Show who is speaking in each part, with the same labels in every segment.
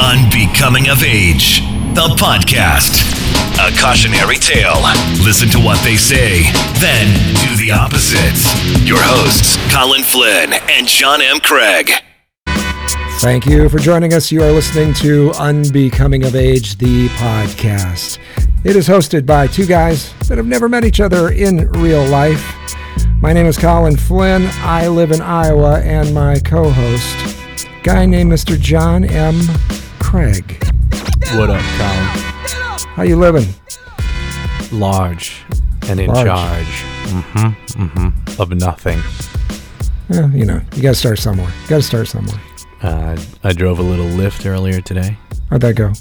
Speaker 1: Unbecoming of Age, the podcast. A cautionary tale. Listen to what they say, then do the opposite. Your hosts, Colin Flynn and John M. Craig.
Speaker 2: Thank you for joining us. You are listening to Unbecoming of Age, the podcast. It is hosted by two guys that have never met each other in real life. My name is Colin Flynn. I live in Iowa, and my co host, guy named Mr. John M. Craig.
Speaker 3: What up, Colin?
Speaker 2: How you living?
Speaker 3: Large and in
Speaker 2: Large.
Speaker 3: charge. Mm-hmm. Mm-hmm. Of nothing.
Speaker 2: Well, you know, you got to start somewhere. You got to start somewhere.
Speaker 3: Uh, I drove a little Lyft earlier today.
Speaker 2: How'd that go?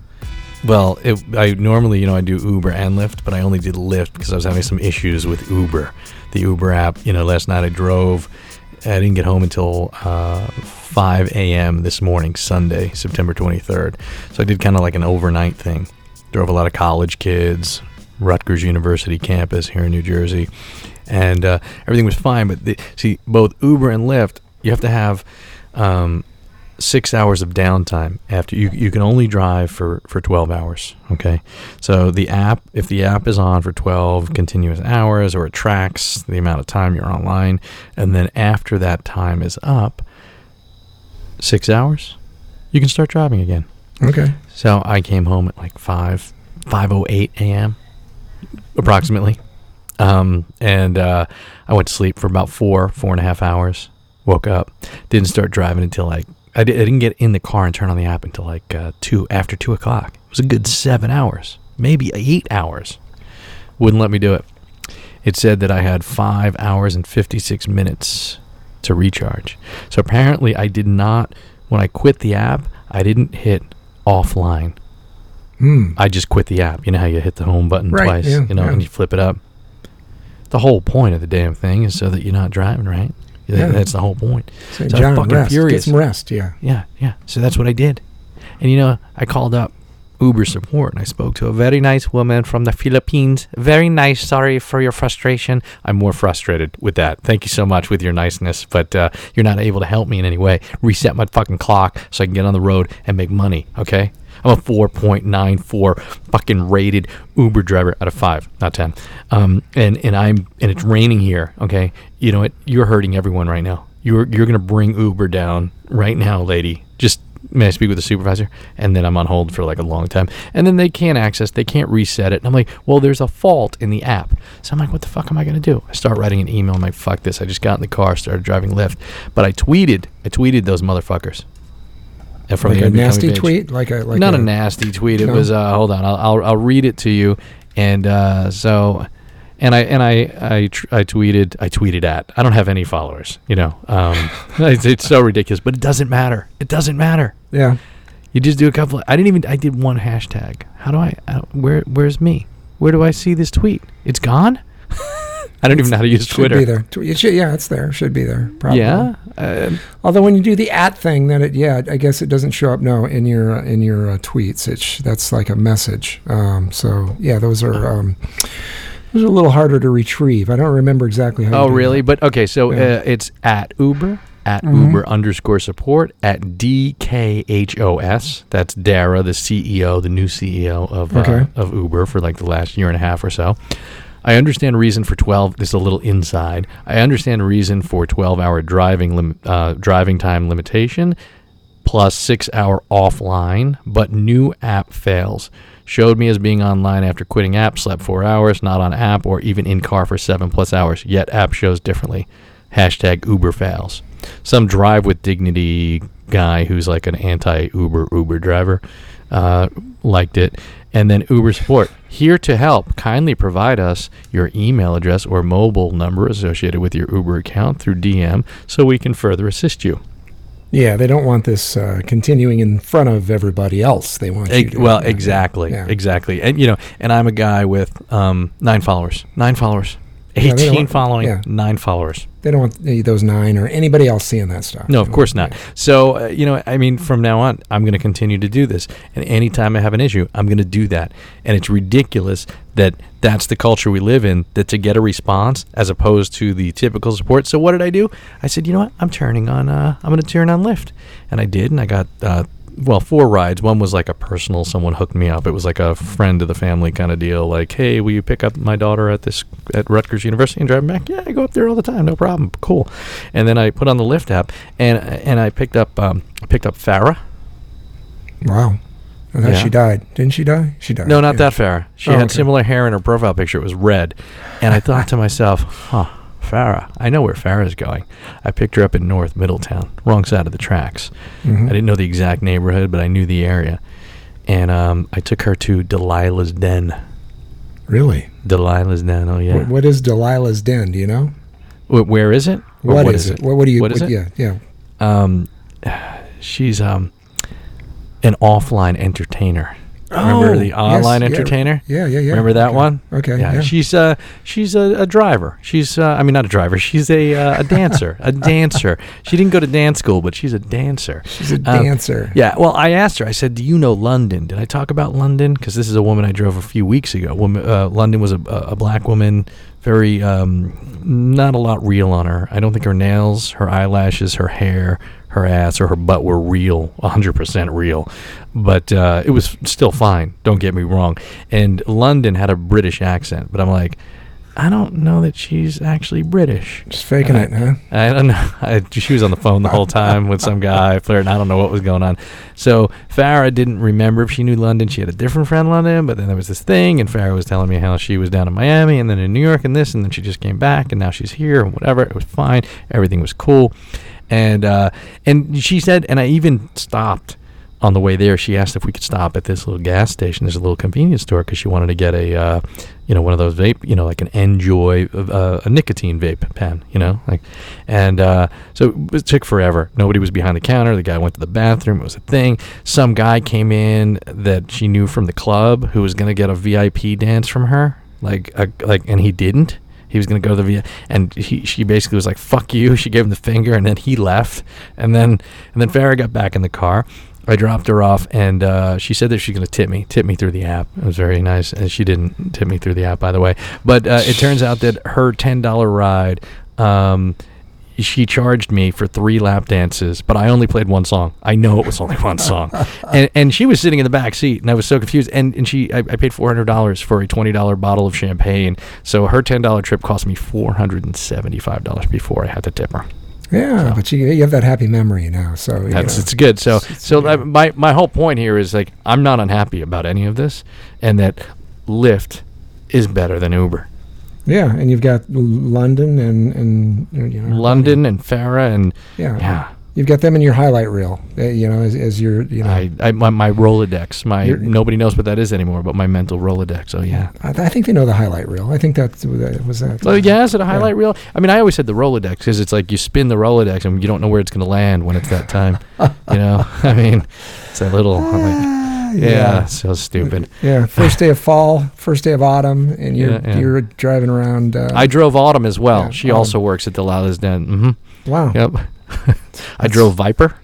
Speaker 3: Well, it, I normally, you know, I do Uber and Lyft, but I only did Lyft because I was having some issues with Uber, the Uber app. You know, last night I drove. I didn't get home until uh, 5 a.m. this morning, Sunday, September 23rd. So I did kind of like an overnight thing. Drove a lot of college kids, Rutgers University campus here in New Jersey, and uh, everything was fine. But the, see, both Uber and Lyft, you have to have um, six hours of downtime after you you can only drive for for 12 hours okay? So the app if the app is on for 12 continuous hours or it tracks the amount of time you're online and then after that time is up six hours you can start driving again.
Speaker 2: Okay.
Speaker 3: so i came home at like 5 508 a.m approximately. Um, and uh, i went to sleep for about four four and a half hours woke up didn't start driving until like I, di- I didn't get in the car and turn on the app until like uh, two after two o'clock it was a good seven hours maybe eight hours wouldn't let me do it it said that i had five hours and 56 minutes to recharge so apparently i did not when i quit the app i didn't hit offline
Speaker 2: Hmm.
Speaker 3: I just quit the app. You know how you hit the home button
Speaker 2: Right,
Speaker 3: twice,
Speaker 2: yeah,
Speaker 3: you know,
Speaker 2: yeah.
Speaker 3: and you flip it up. The whole point of the damn thing is so that you're not driving, right?
Speaker 2: Yeah.
Speaker 3: That's the whole point. So I was fucking
Speaker 2: rest. Get some rest. Yeah.
Speaker 3: Yeah, yeah. So that's what I did. And you know, I called up Uber support and I spoke to a very nice woman from the Philippines. Very nice. Sorry for your frustration. I'm more frustrated with that. Thank you so much with your niceness, but uh, you're not able to help me in any way. Reset my fucking clock so I can get on the road and make money. Okay. I'm a 4.94 fucking rated Uber driver out of five, not 10. Um, and and I'm and it's raining here. Okay. You know what? You're hurting everyone right now. You're you're gonna bring Uber down right now, lady. Just may I speak with the supervisor? And then I'm on hold for like a long time. And then they can't access, they can't reset it. And I'm like, well, there's a fault in the app. So I'm like, what the fuck am I gonna do? I start writing an email. I'm like, fuck this. I just got in the car, started driving Lyft. But I tweeted, I tweeted those motherfuckers. And from
Speaker 2: Like
Speaker 3: the
Speaker 2: a nasty
Speaker 3: page.
Speaker 2: tweet? Like a like
Speaker 3: Not a,
Speaker 2: a
Speaker 3: nasty tweet. It
Speaker 2: No?
Speaker 3: was uh, hold on. I'll, I'll I'll read it to you. And uh, so, and I and I I, tr- I tweeted I tweeted at. I don't have any followers. You know, um, it's, it's so ridiculous. But it doesn't matter. It doesn't matter.
Speaker 2: Yeah.
Speaker 3: You just do a couple. I didn't even. I did one hashtag. How do I? I where Where's me? Where do I see this tweet? It's gone. I don't even know how to use
Speaker 2: Should
Speaker 3: Twitter.
Speaker 2: be there. It should, yeah, it's there. Should be there. Probably.
Speaker 3: Yeah. Uh,
Speaker 2: Although when you do the at thing, then it yeah, I guess it doesn't show up. No, in your uh, in your uh, tweets, it sh- that's like a message. Um, so yeah, those are um, those are a little harder to retrieve. I don't remember exactly how.
Speaker 3: Oh, really?
Speaker 2: that.
Speaker 3: But okay, so
Speaker 2: Yeah.
Speaker 3: uh, it's at Uber, at
Speaker 2: Mhm.
Speaker 3: Uber underscore support, at DKHOS. That's Dara, the CEO, the new CEO of,
Speaker 2: Okay.
Speaker 3: uh, of Uber for like the last year and a half or so. I understand reason for 12. This is a little inside. I understand reason for 12 hour driving lim- uh, driving time limitation plus six hour offline, but new app fails. Showed me as being online after quitting app, slept four hours, not on app, or even in car for seven plus hours. Yet app shows differently. Hashtag Uber fails. Some drive with dignity guy who's like an anti Uber Uber driver uh, liked it. And then Uber support here to help. Kindly provide us your email address or mobile number associated with your Uber account through DM so we can further assist you.
Speaker 2: Yeah, they don't want this uh, continuing in front of everybody else. They want you to,
Speaker 3: well, exactly,
Speaker 2: yeah.
Speaker 3: exactly, and you know, and I'm a guy with um, nine followers, nine followers, eighteen following,
Speaker 2: yeah.
Speaker 3: nine followers.
Speaker 2: They don't want those nine or anybody else seeing that stuff.
Speaker 3: No, of course not. So, uh, you know, I mean, from now on, I'm going to continue to do this. And anytime I have an issue, I'm going to do that. And it's ridiculous that that's the culture we live in, that to get a response as opposed to the typical support. So, what did I do? I said, you know what? I'm turning on, uh, I'm going to turn on Lyft. And I did. And I got, uh, well, four rides. One was like a personal, someone hooked me up. It was like a friend of the family kind of deal. Like, hey, will you pick up my daughter at this at Rutgers University and drive back? Yeah, I go up there all the time, no problem. Cool. And then I put on the Lyft app, and and I picked up um, I picked up Farah.
Speaker 2: Wow. Thought
Speaker 3: Yeah.
Speaker 2: she died. Didn't she die? She died.
Speaker 3: No, not
Speaker 2: yeah.
Speaker 3: that Farah. She
Speaker 2: Oh,
Speaker 3: had
Speaker 2: okay.
Speaker 3: similar hair in her profile picture. It was red, and I thought to myself, huh. Farah. I know where Farah's going. I picked her up in North Middletown, wrong side of the tracks.
Speaker 2: Mhm.
Speaker 3: I didn't know the exact neighborhood, but I knew the area. And um, I took her to Delilah's Den.
Speaker 2: Really?
Speaker 3: Delilah's Den. Oh yeah.
Speaker 2: What, what is Delilah's Den? Do you know?
Speaker 3: Wh- where is it? Or
Speaker 2: what is, it? What, what do you?
Speaker 3: What is it?
Speaker 2: Yeah, yeah.
Speaker 3: Um, she's um, an offline entertainer. Remember
Speaker 2: Oh,
Speaker 3: the online
Speaker 2: yeah.
Speaker 3: entertainer?
Speaker 2: Yeah, yeah, yeah.
Speaker 3: Remember that
Speaker 2: Okay.
Speaker 3: one?
Speaker 2: Okay,
Speaker 3: Yeah,
Speaker 2: yeah.
Speaker 3: she's uh she's a, a driver. She's uh, I mean not a driver. She's a uh, a dancer. a dancer. She didn't go to dance school, but she's a dancer.
Speaker 2: She's a
Speaker 3: Um,
Speaker 2: dancer.
Speaker 3: Yeah. Well, I asked her. I said, "Do you know London?" Did I talk about London? Because this is a woman I drove a few weeks ago. Woman, uh, London was a, a a black woman. Very um, not a lot real on her. I don't think her nails, her eyelashes, her hair, her ass, or her butt were real, hundred percent real. But uh, it was still fine. Don't get me wrong. And London had a British accent, but I'm like, I don't know that she's actually British.
Speaker 2: Just faking
Speaker 3: Uh,
Speaker 2: it, huh?
Speaker 3: I don't know. I, she was on the phone the whole time with some guy flirting. I don't know what was going on. So Farah didn't remember if she knew London. She had a different friend in London, but then there was this thing, and Farah was telling me how she was down in Miami and then in New York and this, and then she just came back, and now she's here and whatever. It was fine. Everything was cool, and uh, and she said, and I even stopped on the way there, she asked if we could stop at this little gas station. There's a little convenience store because she wanted to get a, uh, you know, one of those vape, you know, like an Enjoy, uh, a nicotine vape pen, you know, like, and uh, so it took forever. Nobody was behind the counter. The guy went to the bathroom. It was a thing. Some guy came in that she knew from the club who was gonna get a VIP dance from her, like, a, like, and he didn't. He was gonna go to the V, and he she basically was like "fuck you." She gave him the finger, and then he left. And then and then Farrah got back in the car. I dropped her off, and uh, she said that she's gonna tip me, tip me through the app. It was very nice, and she didn't tip me through the app, by the way. But uh, it turns out that her ten dollar ride. Um, she charged me for three lap dances, but I only played one song. I know it was only one song, and and she was sitting in the back seat, and I was so confused. And and she, I, I paid four hundred dollars for a twenty dollar bottle of champagne, so her ten dollar trip cost me four hundred and seventy five dollars before I had to tip her.
Speaker 2: Yeah, but you, you have that happy memory now, so you
Speaker 3: That's
Speaker 2: know.
Speaker 3: it's good. So
Speaker 2: it's-
Speaker 3: so
Speaker 2: yeah.
Speaker 3: my my whole point here is like I'm not unhappy about any of this, and that Lyft is better than Uber.
Speaker 2: Yeah, and you've got London and and you know
Speaker 3: London and Farah and
Speaker 2: Yeah,
Speaker 3: yeah.
Speaker 2: You've got them in your highlight reel, uh, you know, as, as your you know.
Speaker 3: I, I my, my Rolodex. My nobody knows what that is anymore, but my mental Rolodex. Oh yeah.
Speaker 2: I, I think they know the highlight reel. I think that's that was that.
Speaker 3: Oh yeah, is it a highlight reel? I mean, I always said the Rolodex because it's like you spin the Rolodex and you don't know where it's going to land when it's that time. you know, I mean, it's a little like,
Speaker 2: Ah,
Speaker 3: yeah, so stupid.
Speaker 2: Yeah, first day of fall, first day of autumn, and you're
Speaker 3: Yeah, yeah.
Speaker 2: you're driving around. Uh,
Speaker 3: I drove Autumn as well.
Speaker 2: Yeah,
Speaker 3: she
Speaker 2: Autumn.
Speaker 3: also works at the Delilah's Den. Mm-hmm.
Speaker 2: wow.
Speaker 3: Yep. I drove Viper.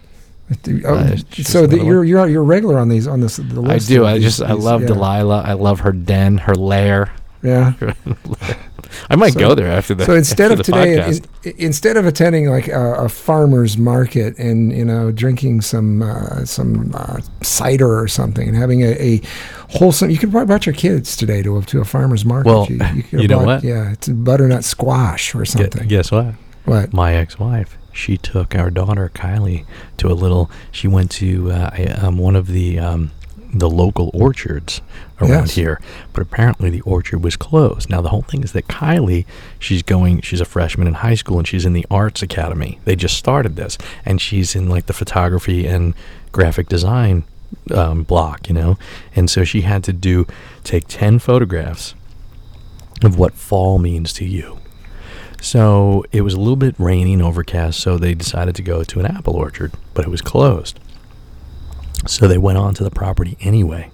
Speaker 2: Oh,
Speaker 3: Uh,
Speaker 2: so the, you're you're you're regular on these on this. The
Speaker 3: I do. I
Speaker 2: these-
Speaker 3: just I love
Speaker 2: yeah.
Speaker 3: Delilah. I love her den, her lair.
Speaker 2: Yeah.
Speaker 3: I might
Speaker 2: So-
Speaker 3: go there after that.
Speaker 2: So instead of today, in, instead of attending like a, a farmer's market and you know drinking some uh, some uh, cider or something and having a, a wholesome, you could have brought your kids today to a to a farmer's market.
Speaker 3: Well,
Speaker 2: could have
Speaker 3: you know
Speaker 2: brought-
Speaker 3: what?
Speaker 2: Yeah, it's butternut squash or something.
Speaker 3: guess what?
Speaker 2: What?
Speaker 3: my ex-wife she took our daughter kylie to a little she went to uh, um, one of the um, the local orchards around
Speaker 2: Yes.
Speaker 3: here but apparently the orchard was closed now the whole thing is that kylie she's going she's a freshman in high school and she's in the arts academy they just started this and she's in like the photography and graphic design um, block you know and so she had to do take 10 photographs of what fall means to you so it was a little bit rainy and overcast, so they decided to go to an apple orchard, but it was closed. So they went on to the property anyway.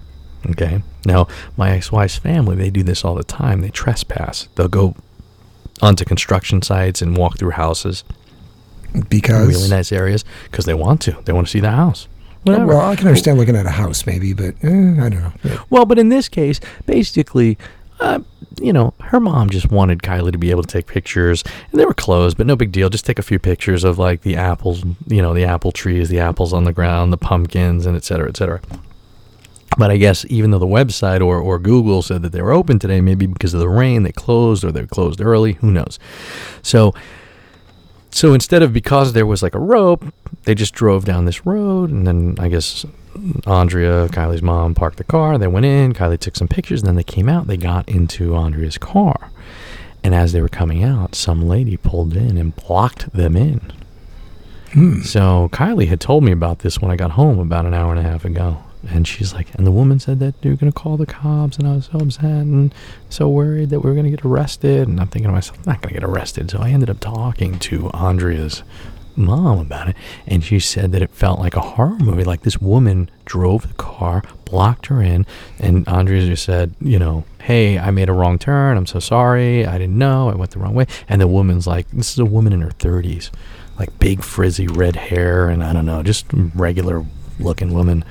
Speaker 3: Okay. Now, my ex wife's family, they do this all the time. They trespass. They'll go onto construction sites and walk through houses,
Speaker 2: Because
Speaker 3: really nice areas, because they want to. They want to see the house. Whatever.
Speaker 2: well, I can understand looking at a house maybe, but eh, I don't know. Yeah.
Speaker 3: Well, but in this case, basically, uh, you know, her mom just wanted Kylie to be able to take pictures. And they were closed, but no big deal. Just take a few pictures of like the apples, you know, the apple trees, the apples on the ground, the pumpkins, and et cetera, et cetera. But I guess even though the website or, or Google said that they were open today, maybe because of the rain, they closed or they closed early. Who knows? So, so instead of because there was like a rope, they just drove down this road, and then I guess Andrea, Kylie's mom, parked the car. They went in. Kylie took some pictures, and then they came out. They got into Andrea's car, and as they were coming out, some lady pulled in and blocked them in. Hmm. So Kylie had told me about this when I got home about an hour and a half ago. And she's like, and the woman said that were going to call the cops, and I was so upset and so worried that we were going to get arrested. And I'm thinking to myself, I'm not going to get arrested. So I ended up talking to Andrea's mom about it, and she said that it felt like a horror movie. Like this woman drove the car, blocked her in, and Andrea just said, you know, hey, I made a wrong turn. I'm so sorry. I didn't know. I went the wrong way. And the woman's like, this is a woman in her 30s, like big frizzy red hair, and I don't know, just regular looking woman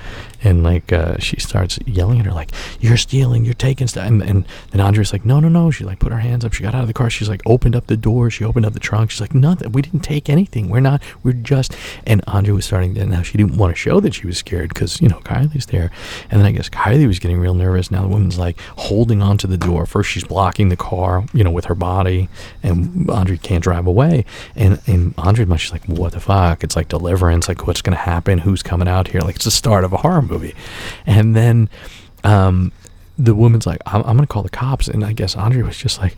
Speaker 3: and like uh, she starts yelling at her like you're stealing you're taking stuff and, and then andrea's like no no no she like put her hands up she got out of the car she's like opened up the door she opened up the trunk she's like nothing we didn't take anything we're not we're just and andrea was starting to now she didn't want to show that she was scared because you know kylie's there and then i guess kylie was getting real nervous now the woman's like holding onto the door first she's blocking the car you know with her body and andrea can't drive away and and andrea she's like what the fuck it's like deliverance like what's gonna happen who's coming out here? Like it's the start of a horror movie and then um the woman's like, I'm, I'm going to call the cops. And I guess Andre was just like,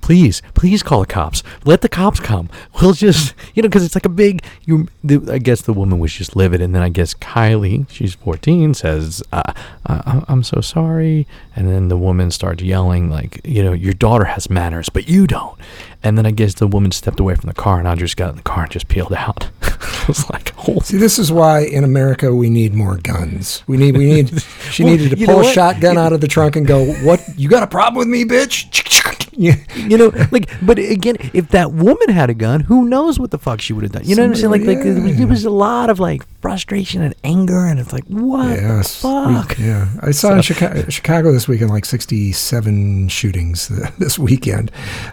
Speaker 3: please, please call the cops. Let the cops come. We'll just, you know, because it's like a big, you. The, I guess the woman was just livid. And then I guess Kylie, she's 14, says, uh, I, I'm so sorry. And then the woman starts yelling, like, you know, your daughter has manners, but you don't. And then I guess the woman stepped away from the car and Andre just got in the car and just peeled out. I was like, oh.
Speaker 2: See, this is why in America we need more guns. We need, we need. She
Speaker 3: Well,
Speaker 2: needed to pull a shotgun out of the trunk and go, "What? You got a problem with me, bitch?"
Speaker 3: You know, like, but again, if that woman had a gun, who knows what the fuck she would have done? You know what I'm saying? Like, like there was- a lot of like frustration and anger, and it's like, what
Speaker 2: Yes.
Speaker 3: the
Speaker 2: We-
Speaker 3: fuck?
Speaker 2: yeah. I saw in Chicago, Chicago this weekend like 67 shootings this weekend.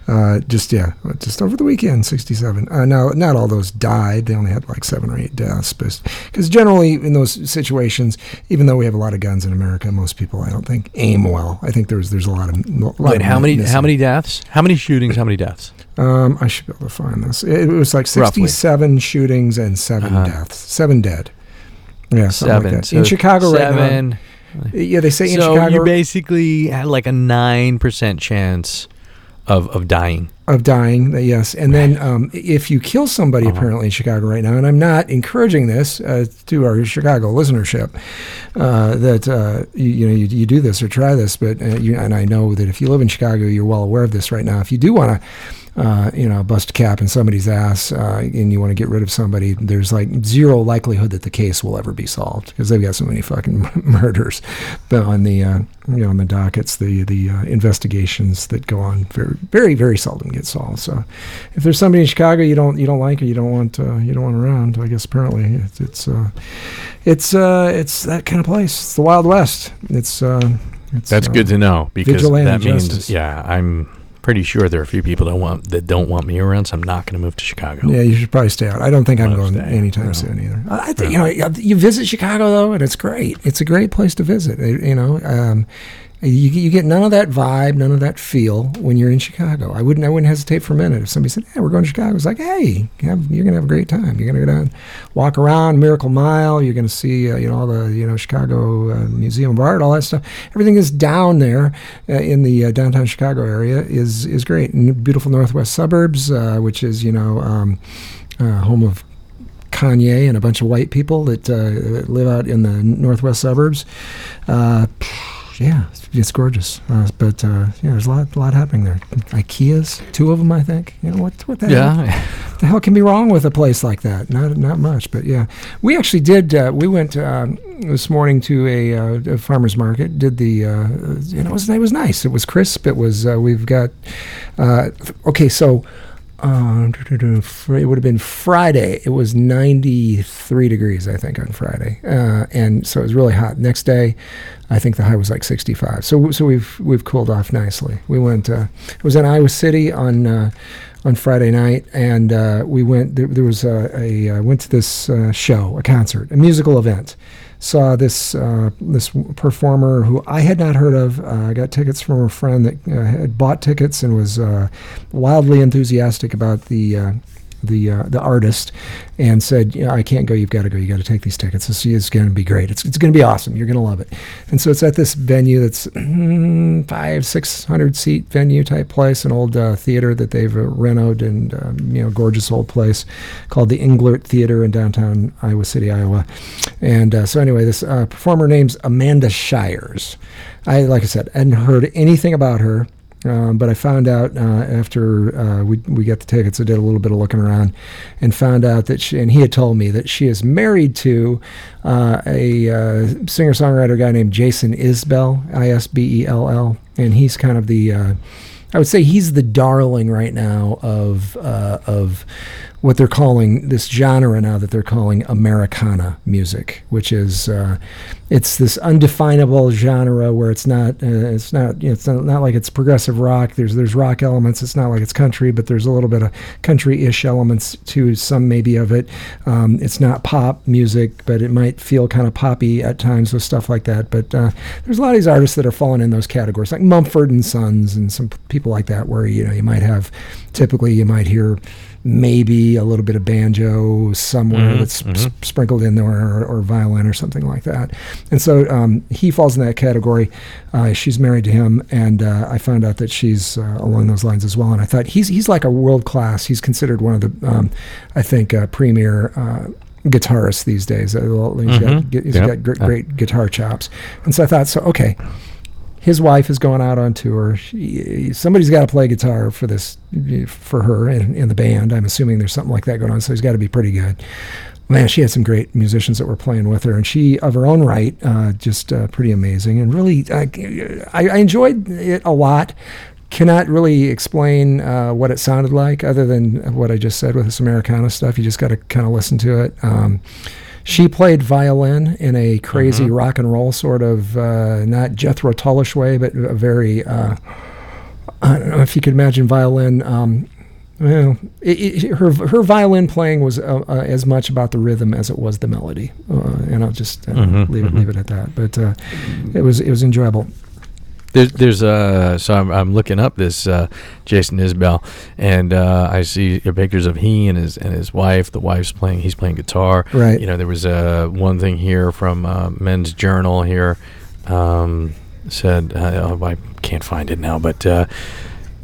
Speaker 2: Uh, just, yeah, just over the weekend, 67. Uh, now, not all those died. They only had like seven or eight deaths. Because generally, in those situations, even though we have a lot of guns in America, most people, I don't think, aim well. I think there's there's a lot of. A lot
Speaker 3: Wait,
Speaker 2: of
Speaker 3: how many?
Speaker 2: missing.
Speaker 3: How many deaths? How many shootings? How many deaths?
Speaker 2: Um, I should be able to find this. It, it was like
Speaker 3: Roughly.
Speaker 2: 67 shootings and 7
Speaker 3: Uh-huh.
Speaker 2: deaths. Seven dead. Yeah, something like
Speaker 3: Seven.
Speaker 2: that.
Speaker 3: So
Speaker 2: in Chicago right now.
Speaker 3: seven.
Speaker 2: Yeah, they say in
Speaker 3: so
Speaker 2: Chicago
Speaker 3: you basically had like a nine percent chance of of dying.
Speaker 2: Of dying. Yes, and then um, if you kill somebody,
Speaker 3: Uh-huh.
Speaker 2: apparently in Chicago right now, and I'm not encouraging this uh, to our Chicago listenership, uh, that uh, you, you know you, you do this or try this, but uh, you, and I know that if you live in Chicago, you're well aware of this right now. If you do want to. Uh, you know, bust a cap in somebody's ass, uh, and you want to get rid of somebody. There's like zero likelihood that the case will ever be solved because they've got so many fucking murders but on the uh, you know on the dockets. The the uh, investigations that go on very very very seldom get solved. So, if there's somebody in Chicago you don't you don't like or you don't want uh, you don't want around, I guess apparently it's it's uh, it's uh, it's that kind of place. It's the Wild West. It's uh, it's
Speaker 3: That's good to know because that means yeah, I'm pretty sure there are a few people that want that don't want me around, so I'm not going to move to Chicago.
Speaker 2: Yeah, you should probably stay out. I don't think I'm
Speaker 3: I'll
Speaker 2: going
Speaker 3: stay.
Speaker 2: anytime
Speaker 3: No.
Speaker 2: soon either. I think you know you visit Chicago though, and it's great. It's a great place to visit. You know, um, you you get none of that vibe, none of that feel when you're in Chicago. I wouldn't I wouldn't hesitate for a minute if somebody said, "Hey, we're going to Chicago." It's like, "Hey, have, you're gonna have a great time. You're gonna go down, walk around Miracle Mile. You're gonna see uh, you know all the you know Chicago uh, Museum of Art, all that stuff. Everything is down there uh, in the uh, downtown Chicago area is is great. And beautiful northwest suburbs, uh, which is you know um, uh, home of Kanye and a bunch of white people that uh, live out in the northwest suburbs. Yeah, it's, it's gorgeous. Uh, but uh, yeah, there's a lot, a lot happening there. IKEA's, two of them, I think. You know what? What the hell?
Speaker 3: Yeah.
Speaker 2: the hell can be wrong with a place like that? Not not much, but yeah, we actually did. Uh, we went um, this morning to a, uh, a farmers market. Did the uh, you know it was it was nice. It was crisp. It was uh, we've got uh, okay. So uh, it would have been Friday. It was 93 degrees, I think, on Friday, uh, and so it was really hot. Next day, I think the high was like 65. So so we've we've cooled off nicely. We went. Uh, it was in Iowa City on uh, on Friday night, and uh, we went. There, there was a, a uh, went to this uh, show, a concert, a musical event. Saw this uh, this performer who I had not heard of. Uh, I got tickets from a friend that uh, had bought tickets and was uh, wildly enthusiastic about the the uh, the artist and said, you know, I can't go. You've got to go. You got to take these tickets. This is going to be great. It's it's going to be awesome. You're going to love it. And so it's at this venue that's mm, five six hundred seat venue type place, an old uh, theater that they've uh, and um, you know gorgeous old place called the Englert Theater in downtown Iowa City, Iowa. And uh, so anyway, this uh, performer name's Amanda Shires. I like I said, hadn't heard anything about her. Um, but I found out uh, after uh, we we got the tickets, I did a little bit of looking around, and found out that she and he had told me that she is married to uh, a uh, singer songwriter guy named Jason Isbell, I S B E L L, and he's kind of the uh, I would say he's the darling right now of uh, of what they're calling this genre now that they're calling Americana music, which is uh, it's this undefinable genre where it's not uh, it's not you know, it's not, not, like it's progressive rock. There's there's rock elements. It's not like it's country, but there's a little bit of country-ish elements to some maybe of it. Um, it's not pop music, but it might feel kind of poppy at times with stuff like that. But uh, there's a lot of these artists that are falling in those categories, like Mumford and Sons and some people like that, where you know you might have typically you might hear maybe a little bit of banjo somewhere mm-hmm, that's mm-hmm. sprinkled in there or, or, violin or something like that. And so um, he falls in that category. Uh, she's married to him, and uh, I found out that she's uh, along those lines as well. And I thought he's he's like a world class. He's considered one of the, um, I think, uh, premier uh, guitarists these days. Uh, he's mm-hmm. got, he's yep. got great, great, guitar chops. And so I thought, so okay, his wife is going out on tour. She, somebody's got to play guitar for this, for her in, in the band. I'm assuming there's something like that going on. So he's got to be pretty good. Man, she had some great musicians that were playing with her, and she, of her own right, uh, just uh, pretty amazing. And really, uh, I, I, enjoyed it a lot. Cannot really explain uh, what it sounded like, other than what I just said with this Americana stuff. You just got to kind of listen to it. Um, she played violin in a crazy mm-hmm. rock and roll sort of, uh, not Jethro Tullish way, but a very, uh, I don't know if you could imagine violin. Um, well, it, it, her her violin playing was uh, uh, as much about the rhythm as it was the melody, uh, and I'll just uh, mm-hmm, leave it mm-hmm. leave it at that. But uh, it was it was enjoyable.
Speaker 3: There's, there's uh, so I'm, I'm looking up this uh, Jason Isbell, and uh, I see pictures of he and his and his wife. The wife's playing, he's playing guitar.
Speaker 2: Right.
Speaker 3: You know, there was uh, one thing here from uh, Men's Journal here. Um, said uh, oh, I can't find it now, but uh,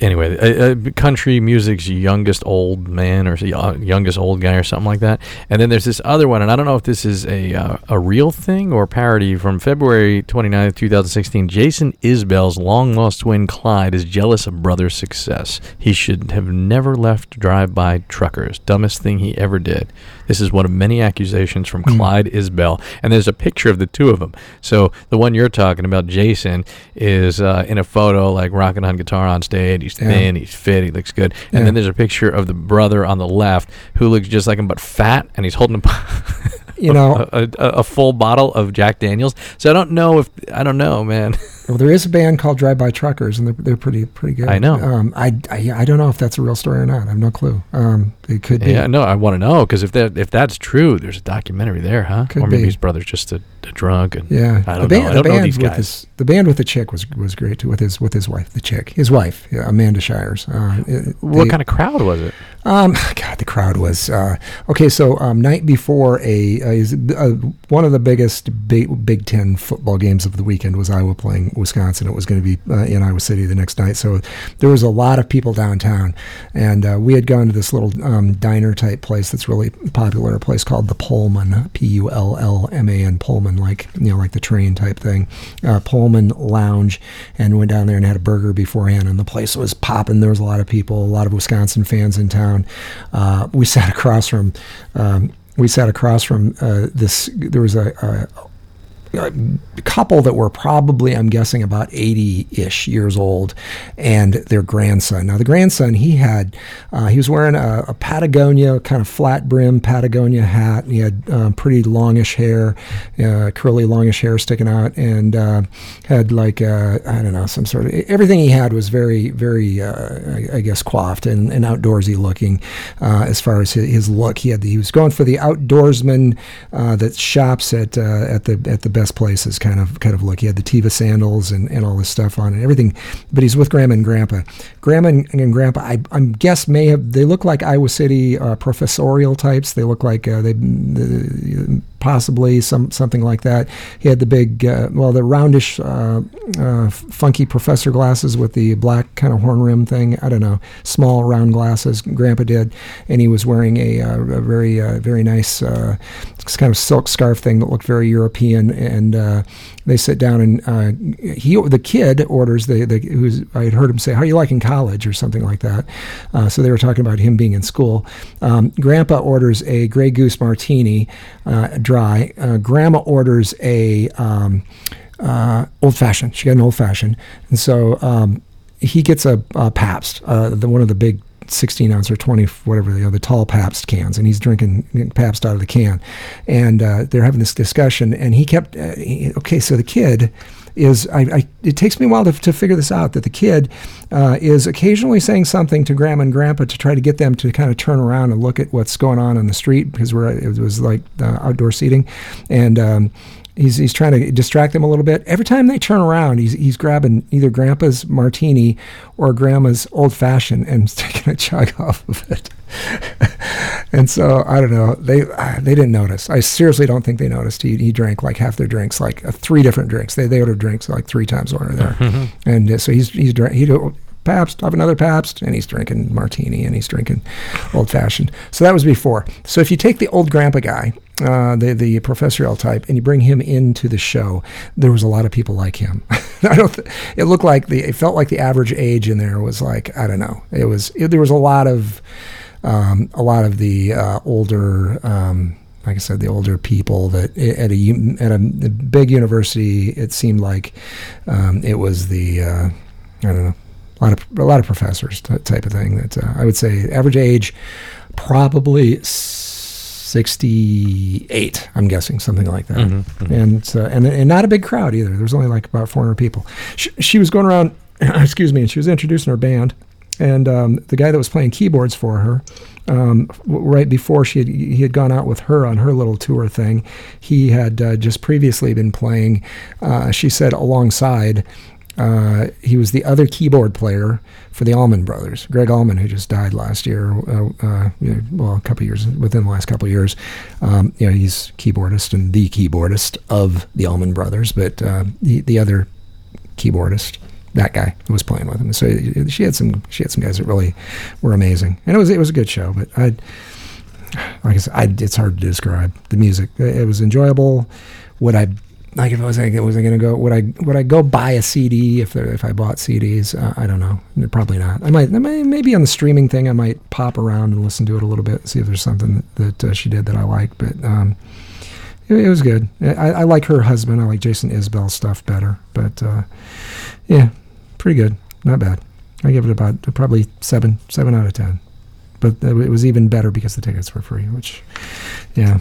Speaker 3: anyway, uh, uh, country music's youngest old man or uh, youngest old guy or something like that. And then there's this other one, and I don't know if this is a uh, a real thing or parody from February 29th, 2016. Jason Isbell's long lost twin Clyde is jealous of brother's success. He should have never left drive-by truckers. Dumbest thing he ever did. This is one of many accusations from mm. Clyde Isbell, and there's a picture of the two of them. So the one you're talking about, Jason, is uh, in a photo like rocking on guitar on stage. He's thin, he's fit, he looks good. And yeah. then there's a picture of the brother on the left who looks just like him but fat, and he's holding a,
Speaker 2: you know,
Speaker 3: a, a, a full bottle of Jack Daniels. So I don't know if I don't know, man.
Speaker 2: Well, there is a band called Drive By Truckers, and they're, they're pretty pretty good.
Speaker 3: I know.
Speaker 2: Um, I, I, I don't know if that's a real story or not. I have no clue. Um, it could be.
Speaker 3: Yeah, no, I want to know because if that if that's true, there's a documentary there, huh? Could or maybe be. his brother's just a, a drunk and
Speaker 2: yeah.
Speaker 3: I don't the band, know. I don't know these guys.
Speaker 2: His, the band with the chick was was great too with his with his wife, the chick, his wife, yeah, Amanda Shires. Uh,
Speaker 3: it, what they, kind of crowd was it?
Speaker 2: Um, God, the crowd was uh, okay. So um, night before a, uh, one of the biggest big, Big Ten football games of the weekend was Iowa playing Wisconsin. It was going to be uh, in Iowa City the next night, so there was a lot of people downtown, and uh, we had gone to this little um, diner type place that's really popular, a place called the Pullman, P U L L M A N Pullman, like you know, like the train type thing, uh, Pullman Lounge, and went down there and had a burger beforehand, and the place was popping. There was a lot of people, a lot of Wisconsin fans in town. Uh, we sat across from. Um, we sat across from uh, this. There was a, a a couple that were probably, I'm guessing, about 80 ish years old, and their grandson. Now, the grandson, he had, uh, he was wearing a, a, Patagonia, kind of flat brim Patagonia hat. he had uh, pretty longish hair, uh, curly longish hair sticking out, and uh, had like, uh, I don't know, some sort of, everything he had was very, very, I, I, guess, coiffed and, and outdoorsy looking as far as his, his, look. He had, he was going for the outdoorsman that shops at, at the, at the best places kind of kind of look. He had the Teva sandals and, and all this stuff on and everything, but he's with Grandma and Grandpa. Grandma and, and Grandpa, I, I guess may have they look like Iowa City uh, professorial types. They look like uh, they possibly some something like that. He had the big, uh, well, the roundish, uh, uh, funky professor glasses with the black kind of horn rim thing. I don't know, small round glasses. Grandpa did, and he was wearing a, uh, a very uh, very nice kind of silk scarf thing that looked very European. And they sit down and he the kid orders the, the who's I had heard him say, "How are you liking college?" or something like that. so they were talking about him being in school. Um, Grandpa orders a Grey Goose martini. Uh, dry. Uh, grandma orders a um, uh, old fashioned. She got an old fashioned, and so um, he gets a, a Pabst, uh, the, one of the big 16 ounce or 20 whatever the other tall Pabst cans, and he's drinking Pabst out of the can, and uh, they're having this discussion, and he kept uh, he, okay. So the kid is I, I, it takes me a while to, to figure this out that the kid uh, is occasionally saying something to grandma and grandpa to try to get them to kind of turn around and look at what's going on on the street because we're it was like uh, outdoor seating and um, he's he's trying to distract them a little bit. Every time they turn around, he's he's grabbing either grandpa's martini or grandma's old fashioned and taking a chug off of it. and so I don't know. They they didn't notice. I seriously don't think they noticed. He, he drank like half their drinks, like uh, three different drinks. They they ordered drinks like three times over there, mm-hmm. and uh, so he's he's he do Pabst, have another Pabst, and he's drinking martini and he's drinking old fashioned. So that was before. So if you take the old grandpa guy, uh, the the professorial type, and you bring him into the show, there was a lot of people like him. I don't. Th- it looked like the. It felt like the average age in there was like I don't know. It was. It, there was a lot of um, a lot of the uh, older, um, like I said, the older people that at a at a big university, it seemed like um, it was the uh, I don't know a lot of a lot of professors type of thing. That uh, I would say average age probably. 68 i'm guessing something like that mm-hmm, mm-hmm. and uh, and and not a big crowd either there was only like about 400 people she, she was going around excuse me and she was introducing her band and um, the guy that was playing keyboards for her, um, right before she had, he had gone out with her on her little tour thing, he had uh, just previously been playing. Uh, she said alongside. Uh, he was the other keyboard player for the Allman Brothers, Gregg Allman, who just died last year. Uh, uh, you know, well, a couple years within the last couple years. Um, you know, he's keyboardist and the keyboardist of the Allman Brothers, but uh, the the other keyboardist that guy was playing with him. So she had some she had some guys that really were amazing, and it was it was a good show. But I, like I said, I, it's hard to describe the music. It was enjoyable. Would I like if I was like, was I to go? Would I would I go buy a CD if there, if I bought CDs? Uh, I don't know. Probably not. I might, I maybe on the streaming thing. I might pop around and listen to it a little bit, see if there's something that uh, she did that I like. But um, it, it, was good. I, I, like her husband. I like Jason Isbell's stuff better. But uh, yeah, pretty good. Not bad. I give it about probably seven, seven out of ten. But it was even better because the tickets were free. Which, yeah.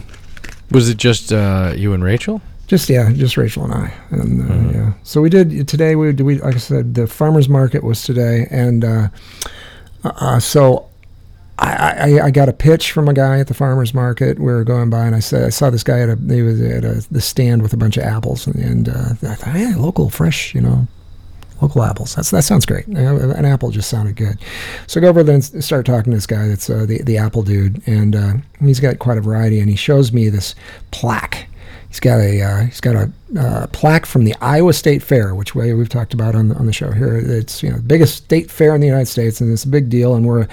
Speaker 3: Was it just uh, you and Rachel?
Speaker 2: Just yeah, just Rachel and I, and uh, mm-hmm. yeah. So we did today. We do we like I said, the farmers market was today, and uh, uh, so I, I, I, got a pitch from a guy at the farmers market. We were going by, and I said I saw this guy at a he was at a the stand with a bunch of apples, and, and uh, I thought, hey, local, fresh, you know, local apples. That's that sounds great. An apple just sounded good. So I go over there and start talking to this guy. That's uh, the the apple dude, and uh, he's got quite a variety. And he shows me this plaque. He's got a uh, he's got a uh, plaque from the Iowa State Fair, which way we've talked about on the, on the show here. It's you know the biggest state fair in the United States, and it's a big deal. And we're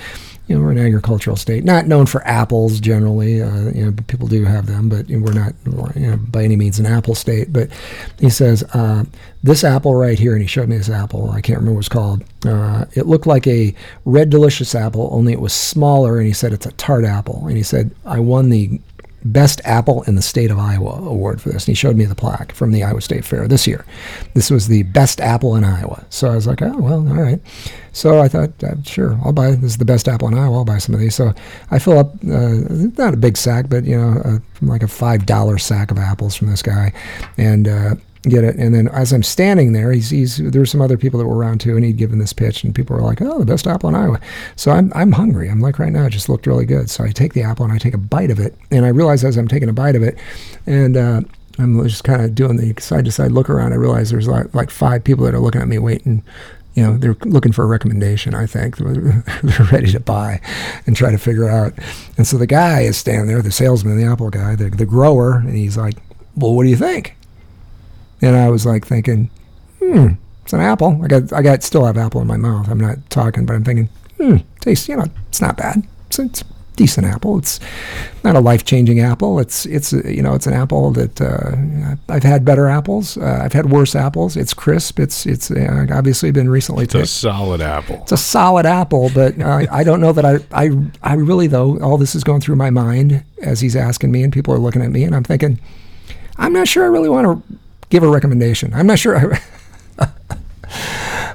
Speaker 2: you know, we're an agricultural state, not known for apples generally. Uh, you know, people do have them, but we're not you know, by any means an apple state. But he says uh, this apple right here, and he showed me this apple. I can't remember what it's called. Uh, it looked like a red delicious apple, only it was smaller. And he said it's a tart apple. And he said I won the Best Apple in the State of Iowa award for this. And he showed me the plaque from the Iowa State Fair this year. This was the best apple in Iowa. So I was like, oh, well, all right. So I thought, uh, sure, I'll buy this is the best apple in Iowa. I'll buy some of these. So I fill up, uh, not a big sack, but, you know, uh, like a $5 sack of apples from this guy. And, uh, get it. And then as I'm standing there, he's, he's there were some other people that were around too, and he'd given this pitch, and people were like, "Oh, the best apple in Iowa." So I'm I'm hungry. I'm like right now, it just looked really good. So I take the apple and I take a bite of it, and I realize as I'm taking a bite of it, and uh, I'm just kind of doing the side to side look around. I realize there's like, like five people that are looking at me waiting. You know, they're looking for a recommendation. I think they're ready to buy and try to figure out. And so the guy is standing there, the salesman, the apple guy, the, the grower, and he's like, "Well, what do you think?" And I was like thinking, hmm, it's an apple. I got, I got, still have apple in my mouth. I'm not talking, but I'm thinking, hmm, tastes, you know, it's not bad. It's, it's a decent apple. It's not a life-changing apple. It's, it's, you know, it's an apple that uh, I've had better apples. Uh, I've had worse apples. It's crisp. It's, it's uh, obviously been recently. Taken.
Speaker 3: It's picked. a solid apple.
Speaker 2: It's a solid apple, but uh, I don't know that I, I, I really though. All this is going through my mind as he's asking me, and people are looking at me, and I'm thinking, I'm not sure I really want to give a recommendation. I'm not sure. I,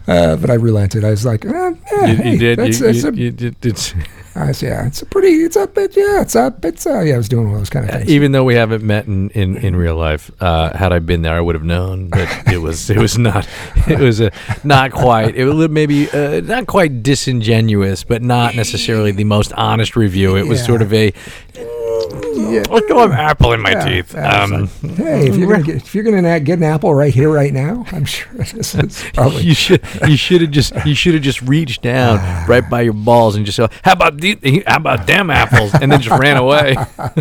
Speaker 2: uh, but I relented. I was like, eh, eh,
Speaker 3: you,
Speaker 2: hey,
Speaker 3: you did.
Speaker 2: That's,
Speaker 3: you,
Speaker 2: that's
Speaker 3: you,
Speaker 2: a,
Speaker 3: you did.
Speaker 2: I was, yeah, it's a pretty. It's a bit. Yeah, it's a. It's a, yeah. I was doing one of those kind of things.
Speaker 3: even though we haven't met in, in, in real life, uh, had I been there, I would have known that it was it was not it was a not quite it was maybe uh, not quite disingenuous, but not necessarily the most honest review. It was
Speaker 2: Yeah.
Speaker 3: sort of a
Speaker 2: Yeah.
Speaker 3: look an apple in my
Speaker 2: Yeah,
Speaker 3: teeth. Um,
Speaker 2: like, hey, if you're gonna get, if you're gonna get an apple right here, right now, I'm sure this is probably.
Speaker 3: you should you should have just you should have just reached down right by your balls and just said, "How about the, how about them apples?" and then just ran away.
Speaker 2: Uh,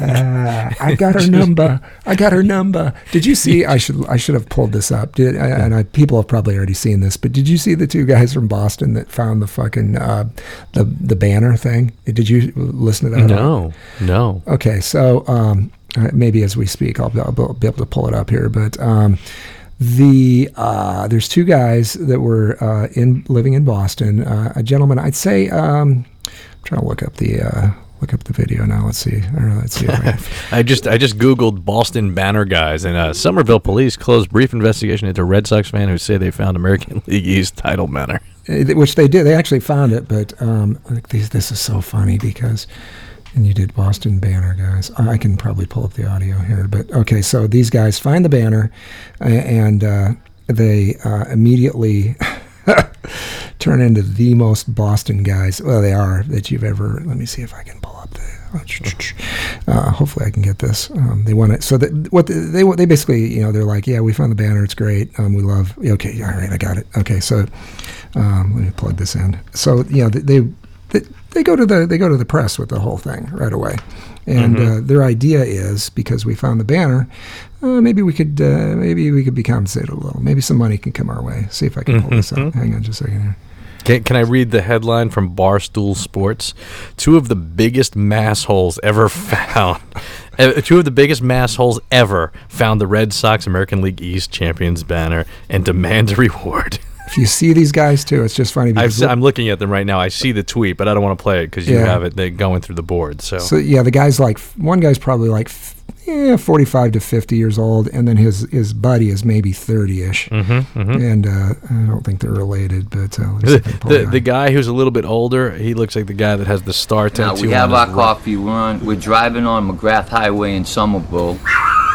Speaker 2: I got her number. I got her number. Did you see? I should I should have pulled this up. Did and I, people have probably already seen this, but did you see the two guys from Boston that found the fucking uh, the the banner thing? Did you listen to that?
Speaker 3: No, no.
Speaker 2: Okay, so um, maybe as we speak, I'll, I'll be able to pull it up here. But um, the uh, there's two guys that were uh, in living in Boston. Uh, a gentleman, I'd say. Um, I'm trying to look up the uh, look up the video now. Let's see. Or let's see. I
Speaker 3: I just I just googled Boston banner guys and uh, Somerville police closed brief investigation into Red Sox fan who say they found American League East title banner.
Speaker 2: Uh, which they did. They actually found it, but um, these, this is so funny because, and you did Boston banner, guys. I can probably pull up the audio here, but okay. So these guys find the banner, and uh, they uh, immediately turn into the most Boston guys. Well, they are that you've ever. Let me see if I can pull up the. Uh, hopefully, I can get this. Um, they want it. So that what they, they they basically, you know, they're like, yeah, we found the banner. It's great. Um, we love. Okay, all right, I got it. Okay, so um, let me plug this in. So you know, they, they they go to the they go to the press with the whole thing right away, and uh, their idea is because we found the banner, uh, maybe we could uh, maybe we could be compensated a little. Maybe some money can come our way. See if I can pull this up. Hang on just a second here.
Speaker 3: Can, can I read the headline from Barstool Sports? Two of the biggest mass holes ever found. uh, two of the biggest mass holes ever found the Red Sox American League East champions banner and demand a reward.
Speaker 2: If you see these guys too, it's just funny
Speaker 3: I've,
Speaker 2: because
Speaker 3: s- I'm looking at them right now. I see the tweet, but I don't want to play it because you
Speaker 2: Yeah.
Speaker 3: have it they going through the board. So,
Speaker 2: So yeah, the guy's like one guy's probably like yeah, 45 to 50 years old, and then his his buddy is maybe 30ish,
Speaker 3: Mm-hmm,
Speaker 2: and uh, I don't think they're related. But uh, let me see
Speaker 3: the,
Speaker 2: if I can pull
Speaker 3: the, the guy who's a little bit older, he looks like the guy that has the star tattoo.
Speaker 4: Now
Speaker 3: tattoo.
Speaker 4: we have
Speaker 3: on
Speaker 4: our
Speaker 3: his
Speaker 4: coffee. We're on. We're driving on McGrath Highway in Somerville,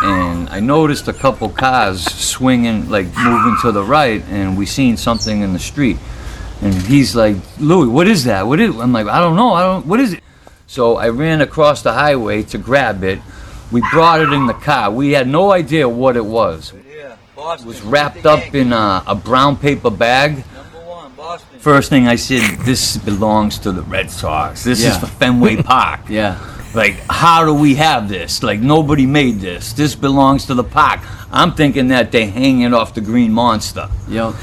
Speaker 4: and I noticed a couple cars swinging, like moving to the right, and we seen something in the street. And he's like, "Louis, what is that? What is?" I'm like, "I don't know. I don't. What is it?" So I ran across the highway to grab it. We brought it in the car. We had no idea what it was. It was wrapped up in a, a brown paper bag. First thing I said, this belongs to the Red Sox. This is
Speaker 5: Yeah.
Speaker 4: for Fenway Park.
Speaker 5: Yeah.
Speaker 4: Like, how do we have this? Like, nobody made this. This belongs to the park. I'm thinking that they hang it off the Green Monster.
Speaker 5: Yep.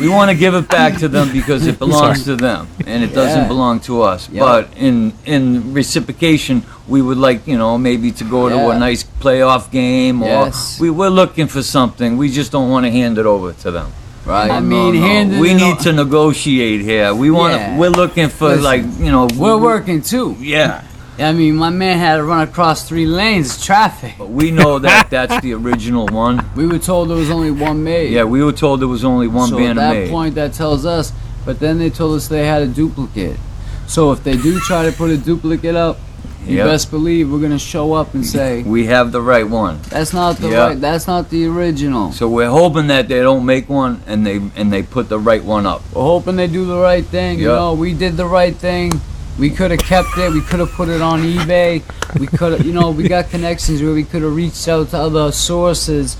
Speaker 4: We want to give it back to them because it belongs to them and it doesn't
Speaker 5: Yeah.
Speaker 4: belong to us.
Speaker 5: Yeah.
Speaker 4: But in in reciprocation, we would like you know maybe to go to a nice playoff game or
Speaker 5: Yes.
Speaker 4: we we're looking for something. We just don't want to hand it over to them.
Speaker 5: Right. I mean,
Speaker 4: no,
Speaker 5: handing
Speaker 4: we
Speaker 5: it
Speaker 4: need
Speaker 5: o-
Speaker 4: to negotiate here. We want to.
Speaker 5: Yeah.
Speaker 4: We're looking for
Speaker 5: Listen,
Speaker 4: like you know.
Speaker 5: We're working too.
Speaker 4: Yeah.
Speaker 5: I mean, my man had to run across three lanes of traffic.
Speaker 4: But we know that that's the original one.
Speaker 5: We were told there was only one made.
Speaker 4: Yeah, we were told there was only one
Speaker 5: so
Speaker 4: banner
Speaker 5: at that
Speaker 4: made.
Speaker 5: point, that tells us. But then they told us they had a duplicate. So if they do try to put a duplicate up, you
Speaker 4: Yep.
Speaker 5: best believe we're gonna show up and say
Speaker 4: we have the right one.
Speaker 5: that's not the
Speaker 4: Yeah.
Speaker 5: right. That's not the original.
Speaker 4: So we're hoping that they don't make one and they and they put the right one up.
Speaker 5: We're hoping they do the right thing. You know, we did the right thing. We could have kept it. We could have put it on eBay. We could have, you know, we got connections where we could have reached out to other sources.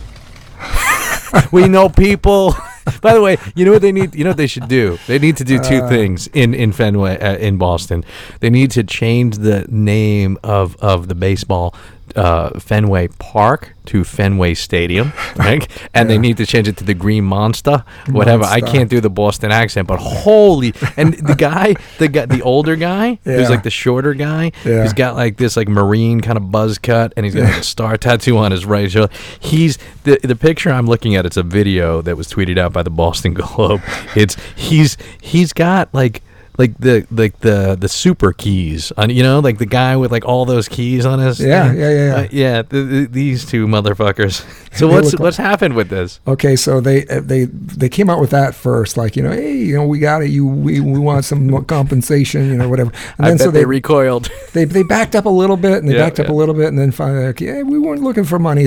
Speaker 3: we know people. By the way, you know what they need? You know what they should do? They need to do two things in in Fenway uh, in Boston. They need to change the name of of the baseball uh, Fenway Park to Fenway Stadium, right? And they need to change it to the Green Monster, whatever. I can't do the Boston accent, but holy! And the guy, the guy, the older guy,
Speaker 2: Yeah.
Speaker 3: who's like the shorter guy,
Speaker 2: Yeah.
Speaker 3: who's got like this like marine kind of buzz cut, and he's got like a star tattoo on his right shoulder. He's the the picture I'm looking at. It's a video that was tweeted out by the Boston Globe. It's he's he's got like like the like the the super keys on you know like the guy with like all those keys on his
Speaker 2: Yeah, yeah, yeah, yeah.
Speaker 3: Uh, yeah the, the, these two motherfuckers so what's
Speaker 2: like-
Speaker 3: what's happened with this
Speaker 2: Okay, so they uh, they they came out with that first, like you know, hey, you know, we got it. You we, we want some compensation, you know, whatever. And then so
Speaker 3: they,
Speaker 2: they
Speaker 3: recoiled
Speaker 2: they they backed up a little bit, and they
Speaker 3: Yeah,
Speaker 2: backed up a little bit, and then finally, like, yeah, we weren't looking for money,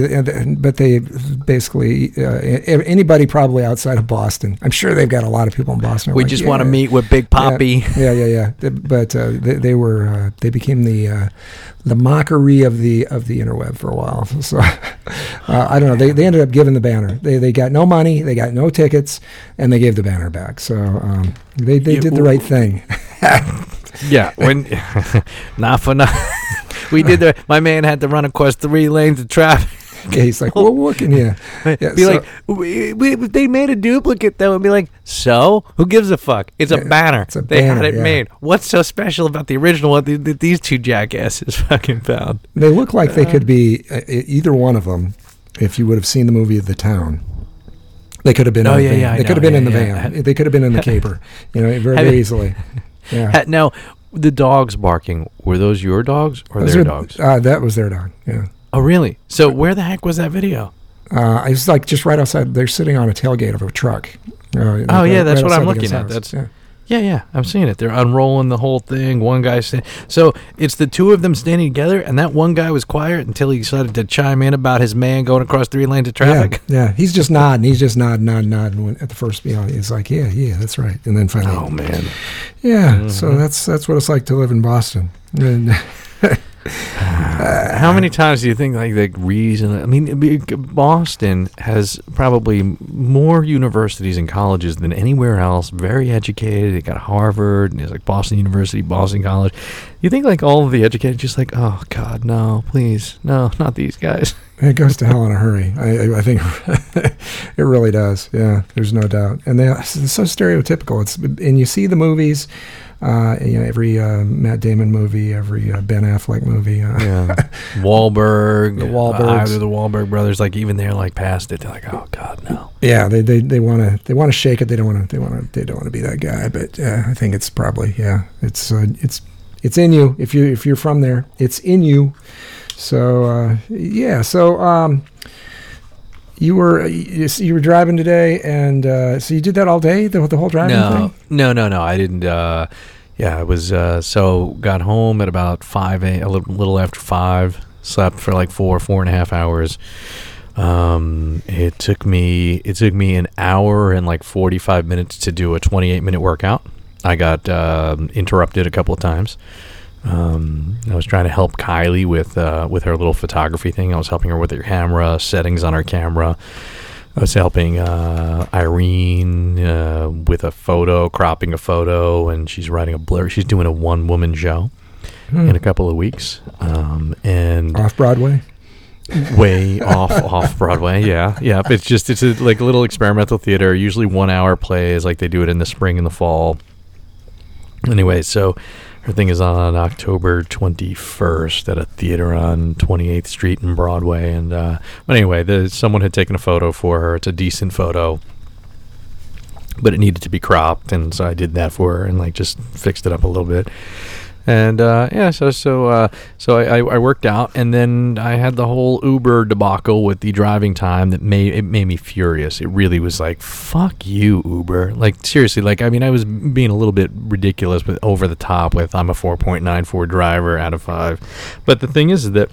Speaker 2: but they basically uh, anybody probably outside of Boston, I'm sure they've got a lot of people in Boston.
Speaker 3: we
Speaker 2: like,
Speaker 3: just want to meet with Big Poppy
Speaker 2: Yeah, yeah, yeah. yeah. But uh, they, they were uh, they became the uh, the mockery of the of the interweb for a while. So uh, I don't know. They, they ended up giving the banner. They they got no money. They got no tickets, and they gave the banner back. So um, they they
Speaker 3: Yeah,
Speaker 2: did the
Speaker 3: w-
Speaker 2: right thing.
Speaker 3: Yeah, when not for nothing. we did the. My man had to run across three lanes of traffic.
Speaker 2: He's like, well, what can you? Yeah,
Speaker 3: be
Speaker 2: so-
Speaker 3: like, we, we, they made a duplicate though, and be like, so who gives a fuck? It's a
Speaker 2: Yeah,
Speaker 3: banner.
Speaker 2: it's a
Speaker 3: they had it
Speaker 2: yeah.
Speaker 3: made. What's so special about the original one that, these two jackasses fucking found?
Speaker 2: They look like they could be uh, either one of them. If you would have seen the movie of The Town, they could have been.
Speaker 3: Oh,
Speaker 2: in the
Speaker 3: yeah,
Speaker 2: van.
Speaker 3: yeah,
Speaker 2: They could have been in the van. They could have been in the caper. You know, very easily. Yeah.
Speaker 3: Now, the dogs barking were those your dogs or
Speaker 2: Those
Speaker 3: their
Speaker 2: are-
Speaker 3: dogs?
Speaker 2: Uh, that was their dog. Yeah.
Speaker 3: Oh, really? So where the heck was that video?
Speaker 2: Uh, I was like just right outside. They're sitting on a tailgate of a truck. Uh, like,
Speaker 3: Oh, yeah, that's
Speaker 2: right
Speaker 3: what I'm looking at. That's-
Speaker 2: yeah.
Speaker 3: Yeah, yeah, I'm seeing it. They're unrolling the whole thing. One guy sta- so it's the two of them standing together, and that one guy was quiet until he decided to chime in about his man going across three lanes of traffic.
Speaker 2: Yeah, yeah. He's just nodding. He's just nodding, nodding, nodding. When, at the first, you know, he's like, "Yeah, yeah, that's right." And then finally,
Speaker 3: Oh man,
Speaker 2: yeah. So that's that's what it's like to live in Boston. And, Uh,
Speaker 3: how many times do you think like the reason? I mean, Boston has probably more universities and colleges than anywhere else. Very educated. They got Harvard, and there's like Boston University, Boston College. You think like all of the educated, just like, oh God, no, please, no, not these guys.
Speaker 2: it goes to hell in a hurry. I, I- I think it really does. Yeah, there's no doubt. And they, it's so stereotypical. It's and you see the movies. Uh, you know, every uh, Matt Damon movie, every uh, Ben Affleck movie. Uh,
Speaker 3: Yeah, Wahlberg,
Speaker 2: The Wahlbergs.
Speaker 3: either the Wahlberg brothers, like even they're like past it. They're like, oh God, no.
Speaker 2: Yeah, they they they want to they want to shake it. They don't want to they want to they don't want to be that guy. But uh, I think it's probably yeah. It's uh, it's it's in you if you if you're from there. It's in you. So uh, yeah. So um, you were you, you were driving today, and uh, so you did that all day the, the whole driving
Speaker 3: No,
Speaker 2: thing.
Speaker 3: no, no, no. I didn't. Uh, yeah, I was. Uh, so got home at about five a, a little, after five. Slept for like four, four and a half hours. Um, it took me. It took me an hour and like forty five minutes to do a twenty eight minute workout. I got um interrupted a couple of times. Um, I was trying to help Kylie with uh, with her little photography thing. I was helping her with her camera settings on her camera. I was helping uh, Irene uh, with a photo, cropping a photo, and she's writing a blur. She's doing a one woman show in a couple of weeks, um, and
Speaker 2: Off Broadway.
Speaker 3: way off off Broadway. Yeah, yeah. It's just it's a, like a little experimental theater. Usually one hour plays, like they do it in the spring and the fall. Anyway, so her thing is on October 21st at a theater on 28th Street in Broadway. And uh, but anyway, the, someone had taken a photo for her. It's a decent photo, but it needed to be cropped, and so I did that for her and like just fixed it up a little bit. And uh, yeah, so so uh, so I, I worked out, and then I had the whole Uber debacle with the driving time that made it made me furious. It really was like, "Fuck you, Uber!" Like seriously, like I mean, I was being a little bit ridiculous, but over the top with I'm a 4.94 driver out of five. But the thing is that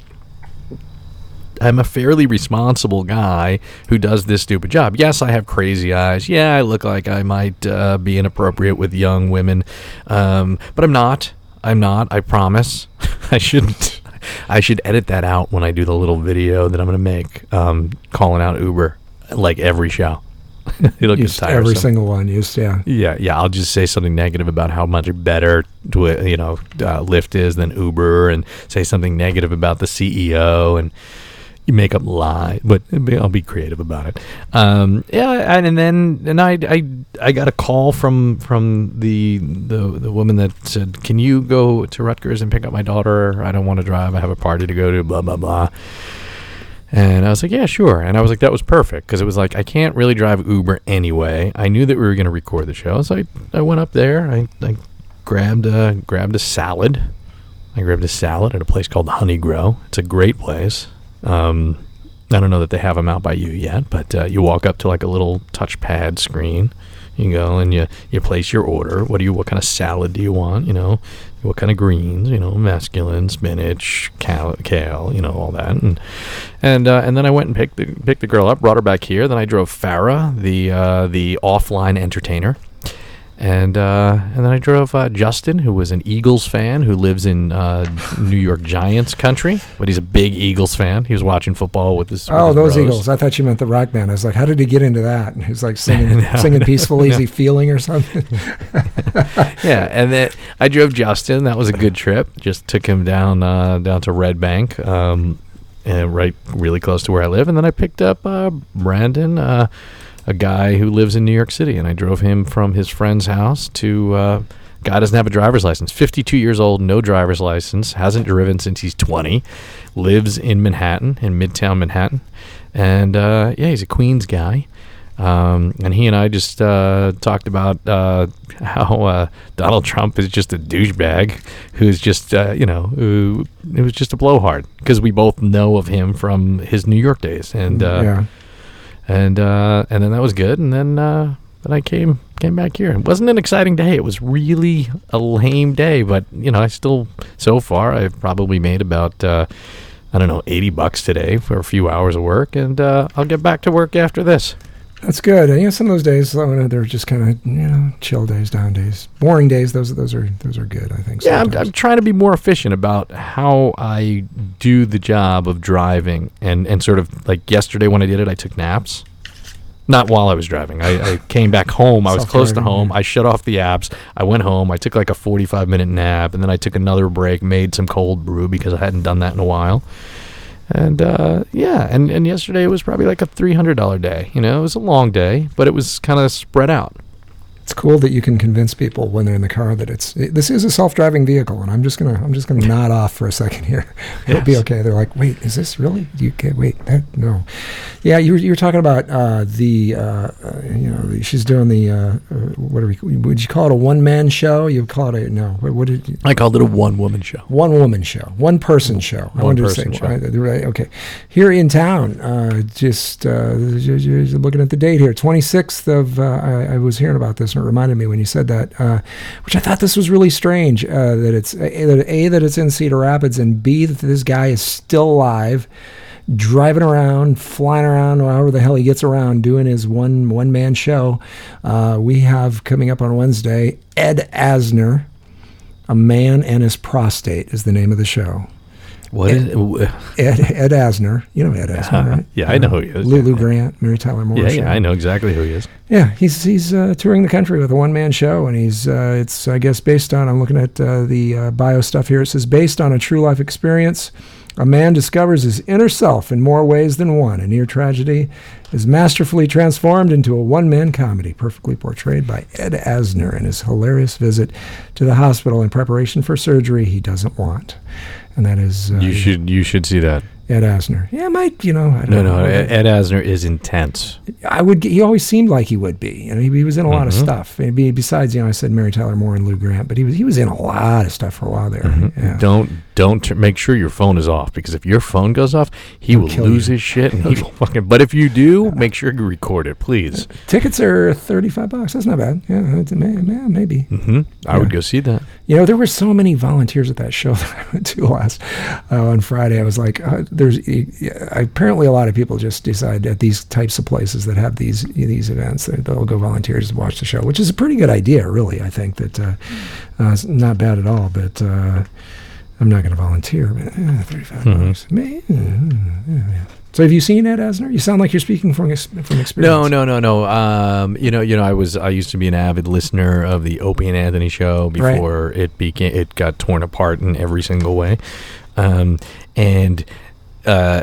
Speaker 3: I'm a fairly responsible guy who does this stupid job. Yes, I have crazy eyes. Yeah, I look like I might uh, be inappropriate with young women, um, but I'm not. I'm not. I promise. I shouldn't. I should edit that out when I do the little video that I'm going to make, um, calling out Uber like every show. It'll get tiresome.
Speaker 2: every single one. Used, yeah.
Speaker 3: Yeah, yeah. I'll just say something negative about how much better, you know, uh, Lyft is than Uber, and say something negative about the CEO, and you make up lie. But I'll be creative about it. Um, yeah, and, and then and I, I I got a call from from the the the woman that said, "Can you go to Rutgers and pick up my daughter? I don't want to drive. I have a party to go to." Blah blah blah. And I was like, yeah, sure. And I was like, that was perfect because it was like, I can't really drive Uber anyway. I knew that we were going to record the show. So I, I went up there. I, I grabbed, a, grabbed a salad. I grabbed a salad at a place called Honeygrow. It's a great place. Um, I don't know that they have them out by you yet, but uh, you walk up to like a little touchpad screen. You go and you, you place your order. What do you? What kind of salad do you want? You know, what kind of greens? You know, mesclun, spinach, kale, kale you know, all that. And and uh, and then I went and picked the picked the girl up, brought her back here. Then I drove Farah, the uh, the offline entertainer, and uh, and then I drove uh, Justin, who was an Eagles fan, who lives in uh, New York Giants country, but he's a big Eagles fan. He was watching football with his. with
Speaker 2: Oh,
Speaker 3: his
Speaker 2: those
Speaker 3: bros.
Speaker 2: Eagles. I thought you meant the rock band. I was like, how did he get into that? And he's like singing, singing peaceful, easy feeling or something.
Speaker 3: yeah, and then I drove Justin. That was a good trip. Just took him down uh, down to Red Bank, um, and right really close to where I live. And then I picked up uh, Brandon, uh, a guy who lives in New York City, and I drove him from his friend's house to. Uh, Guy doesn't have a driver's license. 52 years old, no driver's license, hasn't driven since he's 20, lives in Manhattan, in Midtown Manhattan, and uh, yeah, he's a Queens guy. Um, and he and I just uh, talked about uh, how uh, Donald Trump is just a douchebag who's just, uh, you know, who it was just a blowhard because we both know of him from his New York days, and uh,
Speaker 2: yeah.
Speaker 3: And uh, and then that was good, and then uh, then I came came back here. It wasn't an exciting day. It was really a lame day, but you know, I still so far I've probably made about. Uh, I don't know, 80 bucks today for a few hours of work, and uh, I'll get back to work after this.
Speaker 2: That's good. You know, some of those days, they're just kind of, you know, chill days, down days, boring days. Those those are those are good. I think.
Speaker 3: Yeah, I'm. I'm trying to be more efficient about how I do the job of driving, and and sort of like yesterday when I did it, I took naps. Not while I was driving. I, I came back home. I was close to home. I shut off the apps. I went home. I took like a 45 minute nap, and then I took another break, made some cold brew because I hadn't done that in a while. And uh, yeah, and, and yesterday was probably like a $300 day. You know, it was a long day, but it was kind of spread out.
Speaker 2: It's cool that you can convince people when they're in the car that it's it, this is a self-driving vehicle, and I'm just gonna I'm just gonna nod off for a second here. It'll be okay. They're like, wait, is this really? You can wait. That, no, yeah. You were you were talking about uh, the uh, uh, you know she's doing the uh, uh, what do we would you call it a one man show? You call it a no? What, what did you,
Speaker 3: I called it a one woman show.
Speaker 2: one woman show, one person show. I
Speaker 3: One
Speaker 2: wanted
Speaker 3: person
Speaker 2: to say,
Speaker 3: show.
Speaker 2: right, okay. Here in town, uh, just uh, looking at the date here, 26th of, uh, I, I was hearing about this it reminded me when you said that, uh, which I thought this was really strange uh, that it's a, that a that it's in Cedar Rapids and b that this guy is still alive. Driving around, flying around, however the hell he gets around, doing his one one man show. Uh, we have coming up on Wednesday Ed Asner, a Man and His Prostate is the name of the show.
Speaker 3: What is
Speaker 2: Ed, Ed Asner. You know Ed Asner, right?
Speaker 3: Yeah, I know who he is.
Speaker 2: Lulu Grant, Mary Tyler Moore.
Speaker 3: Yeah,
Speaker 2: show.
Speaker 3: yeah, I know exactly who he is.
Speaker 2: Yeah, he's he's uh, touring the country with a one man show, and he's uh, it's I guess based on I'm looking at uh, the uh, bio stuff here. It says based on a true life experience, a man discovers his inner self in more ways than one. A near tragedy is masterfully transformed into a one man comedy, perfectly portrayed by Ed Asner in his hilarious visit to the hospital in preparation for surgery he doesn't want, and that is uh,
Speaker 3: You should you should see that.
Speaker 2: Ed Asner. Yeah, might you know? I don't
Speaker 3: No,
Speaker 2: know.
Speaker 3: no. Ed Asner is intense.
Speaker 2: I would. He always seemed like he would be. You know, he, he was in a lot of
Speaker 3: Mhm.
Speaker 2: stuff. Be- Besides, you know, I said Mary Tyler Moore and Lou Grant, but he was he was in a lot of stuff for a while there.
Speaker 3: Mm-hmm.
Speaker 2: Yeah.
Speaker 3: Don't don't make sure your phone is off because if your phone goes off, he
Speaker 2: He'll
Speaker 3: will lose
Speaker 2: you.
Speaker 3: his shit and he will fucking. But if you do, make sure you record it, please.
Speaker 2: Tickets are thirty five bucks. That's not bad. Yeah, may- maybe.
Speaker 3: hmm I would go see that.
Speaker 2: You know, there were so many volunteers at that show that I went to last uh, on Friday. I was like, uh, there's apparently a lot of people just decide at these types of places that have these these events that they'll go volunteers to watch the show, which is a pretty good idea, really. I think that uh, uh, it's not bad at all, but. Uh, I'm not going to volunteer, eh, 35
Speaker 3: Mhm.
Speaker 2: bucks. Mm, yeah. So, have you seen Ed Asner? You sound like you're speaking from from experience.
Speaker 3: No, no, no, no. Um, you know, you know, I was I used to be an avid listener of the Opie and Anthony show
Speaker 2: Right.
Speaker 3: before it became it got torn apart in every single way. Um, and uh,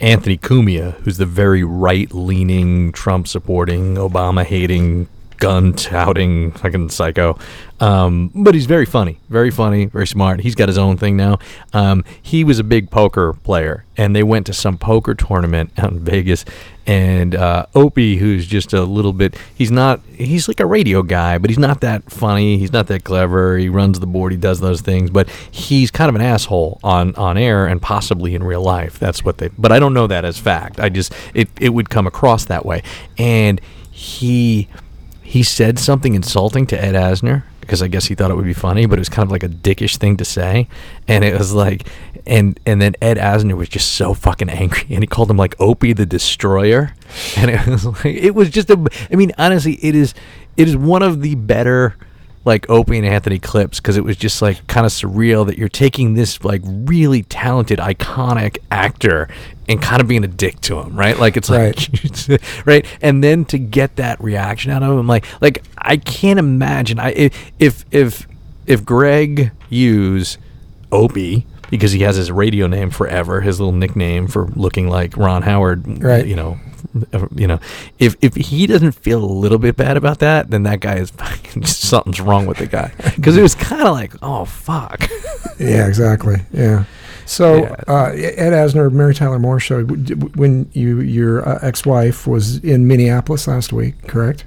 Speaker 3: Anthony Cumia, who's the very right leaning, Trump supporting, Obama hating, gun touting fucking psycho. Um, but he's very funny, very funny, very smart. He's got his own thing now. Um, he was a big poker player, and they went to some poker tournament out in Vegas. And uh, Opie, who's just a little bit, he's not, he's like a radio guy, but he's not that funny. He's not that clever. He runs the board, he does those things, but he's kind of an asshole on, on air and possibly in real life. That's what they, but I don't know that as fact. I just, it, it would come across that way. And he, he said something insulting to Ed Asner because I guess he thought it would be funny, but it was kind of like a dickish thing to say, and it was like, and and then Ed Asner was just so fucking angry, and he called him like Opie the Destroyer, and it was like it was just a, I mean honestly, it is it is one of the better like Opie and Anthony clips because it was just like kind of surreal that you're taking this like really talented, iconic actor and kind of being a dick to him, right? Like it's like right, and then to get that reaction out of him, like like I can't imagine. I if if if, if Gregg Hughes, Opie. Because he has his radio name forever, his little nickname for looking like Ron Howard,
Speaker 2: Right.
Speaker 3: You know, you know, if if he doesn't feel a little bit bad about that, then that guy is fucking something's wrong with the guy. Because it was kind of like, oh fuck.
Speaker 2: Yeah, exactly. Yeah. So
Speaker 3: Yeah.
Speaker 2: uh, Ed Asner, Mary Tyler Moore show. When you your uh, ex-wife was in Minneapolis last week, correct?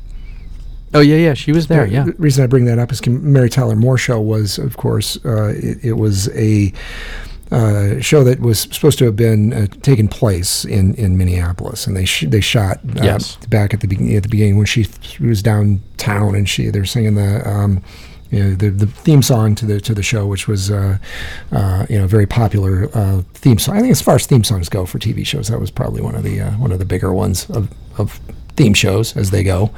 Speaker 3: Oh yeah, yeah, she was there. Yeah.
Speaker 2: The reason I bring that up is Mary Tyler Moore show was, of course, uh, it, it was a uh, show that was supposed to have been uh, taken place in, in Minneapolis, and they sh- they shot uh,
Speaker 3: Yes.
Speaker 2: back at the be- at the beginning when she, she was downtown and she they're singing the. Um, you know, the, the theme song to the to the show, which was uh, uh, you know very popular uh, theme song. I think as far as theme songs go for TV shows, that was probably one of the uh, one of the bigger ones of, of theme shows as they go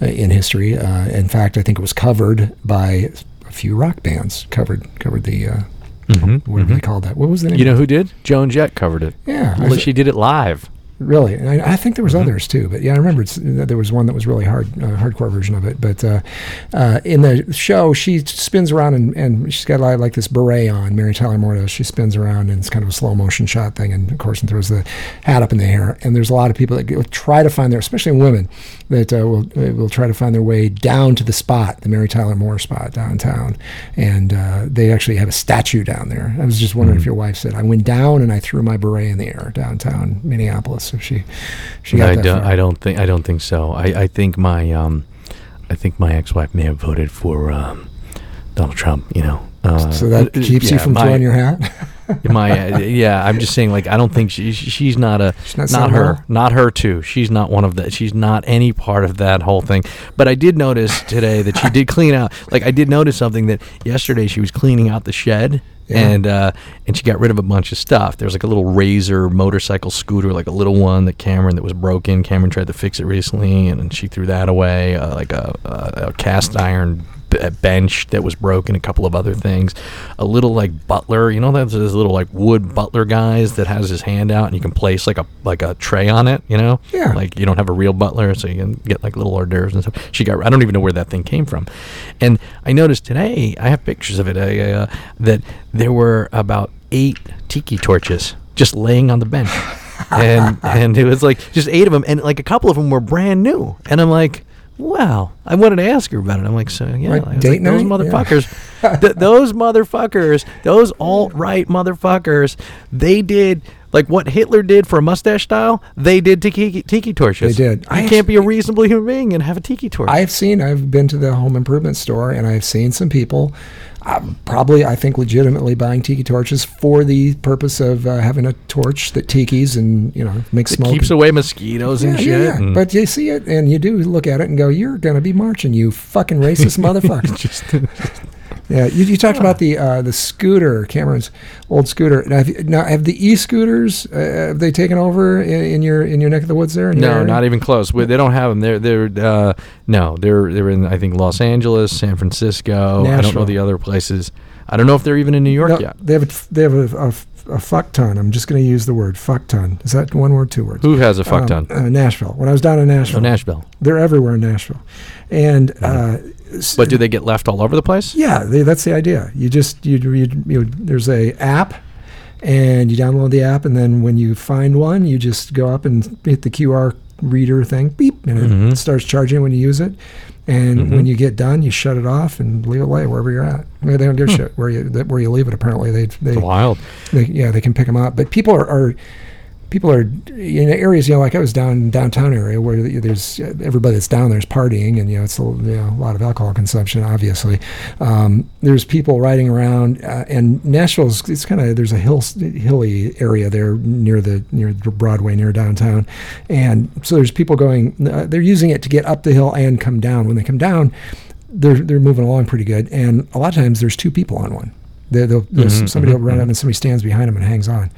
Speaker 2: uh, in history. Uh, in fact, I think it was covered by a few rock bands. Covered covered the
Speaker 3: Mhm,
Speaker 2: whatever they
Speaker 3: mhm.
Speaker 2: called that. What was the name?
Speaker 3: You know who did? Joan Jett covered it.
Speaker 2: Yeah,
Speaker 3: Well, she did it live.
Speaker 2: Really, and I, I think there was
Speaker 3: Mm-hmm.
Speaker 2: others too, but yeah, I remember it's, there was one that was really hard, uh, hardcore version of it. But uh, uh, in the show, she spins around and, and she's got like, like this beret on. Mary Tyler Moore does. She spins around and it's kind of a slow motion shot thing, and of course, and throws the hat up in the air. And there's a lot of people that try to find their, especially women, that uh, will uh, will try to find their way down to the spot, the Mary Tyler Moore spot downtown, and uh, they actually have a statue down there. I was just wondering if
Speaker 3: Mm-hmm.
Speaker 2: your wife said I went down and I threw my beret in the air downtown Minneapolis. If she she got
Speaker 3: I
Speaker 2: that
Speaker 3: don't. I don't think. I don't think so. I, I think my um, I think my ex-wife may have voted for um, Donald Trump. You know. Uh,
Speaker 2: so that
Speaker 3: uh,
Speaker 2: keeps you from
Speaker 3: my,
Speaker 2: throwing your hat.
Speaker 3: my uh, yeah. I'm just saying. Like I don't think she, she- she's not a
Speaker 2: She's not
Speaker 3: not her not her too. She's not one of that. She's not any part of that whole thing. But I did notice today that she did clean out. Like I did notice something that yesterday she was cleaning out the shed.
Speaker 2: Yeah.
Speaker 3: And uh, and she got rid of a bunch of stuff. There was like a little razor motorcycle scooter, like a little one that Cameron that was broken. Cameron tried to fix it recently, and then she threw that away. Uh, like a, a, a cast iron b- bench that was broken. A couple of other things. A little like butler, you know, there's this little like wood butler guys that has his hand out, and you can place like a like a tray on it. You know,
Speaker 2: Yeah.
Speaker 3: Like you don't have a real butler, so you can get like little hors d'oeuvres and stuff. She got. I don't even know where that thing came from. And I noticed today, I have pictures of it, uh, that there were about eight tiki torches just laying on the bench, and and it was like just eight of them, and like a couple of them were brand new, and I'm like. Wow, I wanted to ask her about it. I'm like, so yeah, was
Speaker 2: date
Speaker 3: like, those
Speaker 2: night? Yeah.
Speaker 3: motherfuckers, th- those motherfuckers, those alt right motherfuckers, they did Like what Hitler did for a mustache style, they did tiki, tiki torches.
Speaker 2: They did.
Speaker 3: You
Speaker 2: I
Speaker 3: can't be a reasonable human being and have a tiki torch.
Speaker 2: I've seen, I've been to the home improvement store and I've seen some people, um, probably, I think, legitimately buying tiki torches for the purpose of uh, having a torch that tikis and, you know, makes
Speaker 3: it
Speaker 2: smoke.
Speaker 3: keeps away mosquitoes
Speaker 2: yeah,
Speaker 3: and
Speaker 2: yeah,
Speaker 3: shit.
Speaker 2: yeah.
Speaker 3: and-
Speaker 2: But you see it and you do look at it and go, you're going to be marching, you fucking racist motherfucker. Yeah, you, you talked about the uh, the scooter, Cameron's old scooter. Now, have, you, now, have the e-scooters uh, have they taken over in, in your in your neck of the woods there?
Speaker 3: no, not even close. We- They don't have them. They're they're uh, no, they're they're in I think Los Angeles, San Francisco. I don't know the other places. I don't know if they're even in New York
Speaker 2: No,
Speaker 3: yet.
Speaker 2: They have a, they have a, a, a fuck ton. I'm just going to use the word fuck ton. Is that one word, two words?
Speaker 3: Who has a fuck
Speaker 2: Um,
Speaker 3: ton?
Speaker 2: Uh, Nashville. When I was down in Nashville,
Speaker 3: Oh, Nashville.
Speaker 2: they're everywhere in Nashville, and uh,
Speaker 3: But do they get left all over the place?
Speaker 2: yeah, they, that's the idea. You just you, you, you there's a app, and you download the app, and then when you find one, you just go up and hit the QR reader thing, beep, and it
Speaker 3: Mhm.
Speaker 2: starts charging when you use it. And
Speaker 3: Mhm.
Speaker 2: when you get done, you shut it off and leave it lay wherever you're at. They don't give a shit where you where you leave it. Apparently, they they
Speaker 3: It's wild.
Speaker 2: they, yeah, they can pick them up. But people are, are people are in areas, you know, like I was down downtown area where there's everybody that's down there is partying, and you know, it's a, you know, a lot of alcohol consumption. Obviously, um, there's people riding around, uh, and Nashville's it's kind of there's a hill hilly area there near the near Broadway near downtown, and so there's people going. Uh, they're using it to get up the hill and come down. When they come down, they're they're moving along pretty good, and a lot of times there's two people on one. They, they'll, they'll-
Speaker 3: Mhm,
Speaker 2: somebody will
Speaker 3: mhm,
Speaker 2: run
Speaker 3: mhm.
Speaker 2: up and somebody stands behind them and hangs on.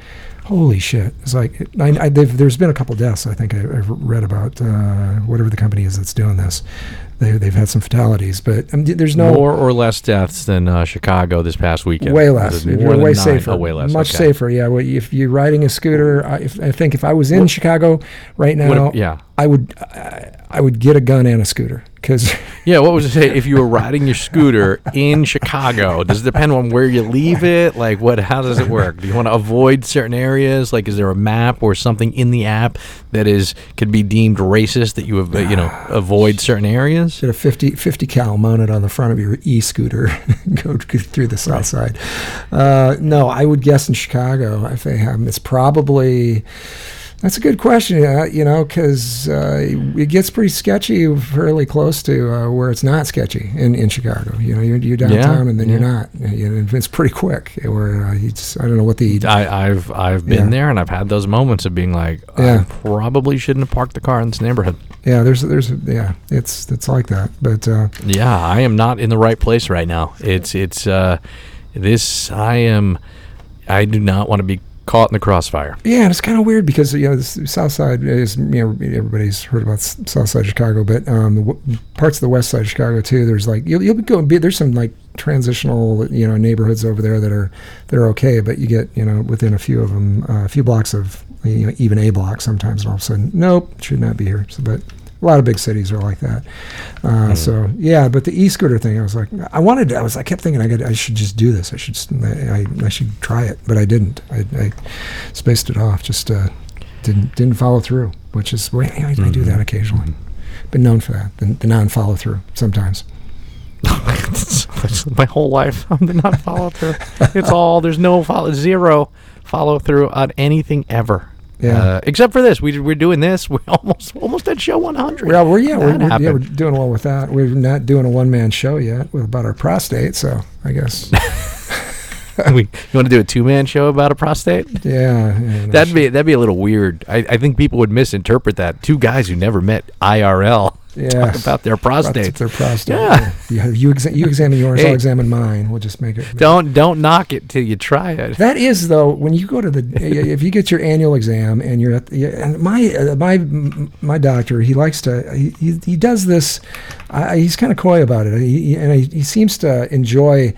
Speaker 2: Holy shit! It's like I, I, they've, there's been a couple deaths. I think I, I've read about uh, whatever the company is that's doing this. They, they've had some fatalities, but um, there's no
Speaker 3: more or less deaths than uh, Chicago this past weekend.
Speaker 2: way less.
Speaker 3: More
Speaker 2: way
Speaker 3: nine?
Speaker 2: safer.
Speaker 3: Oh, way less.
Speaker 2: Much
Speaker 3: okay.
Speaker 2: safer. Yeah. Well, if you're riding a scooter, I, if, I think if I was in
Speaker 3: What-
Speaker 2: Chicago right now,
Speaker 3: What yeah.
Speaker 2: I would I would get a gun and a scooter because
Speaker 3: Yeah, what was it say? If you were riding your scooter in Chicago, does it depend on where you leave it? Like, what? How does it work? Do you want to avoid certain areas? Like, is there a map or something in the app that is could be deemed racist that you have, you know avoid certain areas?
Speaker 2: Get a 50, 50 cal mounted on the front of your e-scooter, go through the south side. Uh, no, I would guess in Chicago if they have 'em, It's probably that's a good question. Uh, you know, because uh, it gets pretty sketchy fairly close to uh, where it's not sketchy in, in Chicago. You know, you're, you're downtown and then you're not. You know, it's pretty quick. Where uh, you just, I don't know what the
Speaker 3: I, I've I've been
Speaker 2: Yeah.
Speaker 3: there and I've had those moments of being like,
Speaker 2: Yeah.
Speaker 3: I probably shouldn't have parked the car in this neighborhood.
Speaker 2: yeah. There's there's yeah. It's it's like that. But uh,
Speaker 3: Yeah, I am not in the right place right now. It's it's uh, this I am. I do not want to be caught in the crossfire.
Speaker 2: Yeah, and it's kind of weird because you know the South Side is you know everybody's heard about South Side Chicago, but um, the w- parts of the West Side of Chicago too. There's like you'll you'll be going. Be, there's some like transitional you know neighborhoods over there that are that are okay, but you get you know within a few of them, uh, a few blocks of you know even a block sometimes, and all of a sudden, nope, should not be here. So, but a lot of big cities are like that. Uh, So yeah, but the e-scooter thing, I was like, I wanted, to, I was, I kept thinking, I got, I should just do this. I should, I, I, should try it, but I didn't. I, I spaced it off. Just uh, didn't, didn't follow through. Which is, well, I, I do that occasionally. Been known for that. The, the non-follow through sometimes.
Speaker 3: My whole life. I'm the not follow through. It's all there's no follow zero follow through on anything ever.
Speaker 2: Yeah.
Speaker 3: Uh, except for this, we we're doing this. We almost almost at show 100.
Speaker 2: Well, we're yeah, we're, we're, yeah, we're doing well with that. We're not doing a one-man show yet with about our prostate. So I guess,
Speaker 3: we, you want to do a two man show about a prostate?
Speaker 2: yeah, yeah
Speaker 3: That'd be that'd be a little weird. I, I think people would misinterpret that. Two guys who never met IRL
Speaker 2: Yeah.
Speaker 3: talk about their
Speaker 2: About
Speaker 3: prostates.
Speaker 2: their prostate.
Speaker 3: Yeah.
Speaker 2: You, you, exa- you examine yours,
Speaker 3: Hey.
Speaker 2: I'll examine mine. We'll just make it.
Speaker 3: Don't don't knock it till you try it.
Speaker 2: That is though when you go to the if you get your annual exam and you're at the, and my uh, my my doctor he likes to he, he, he does this I, he's kind of coy about it he, he- and he, he seems to enjoy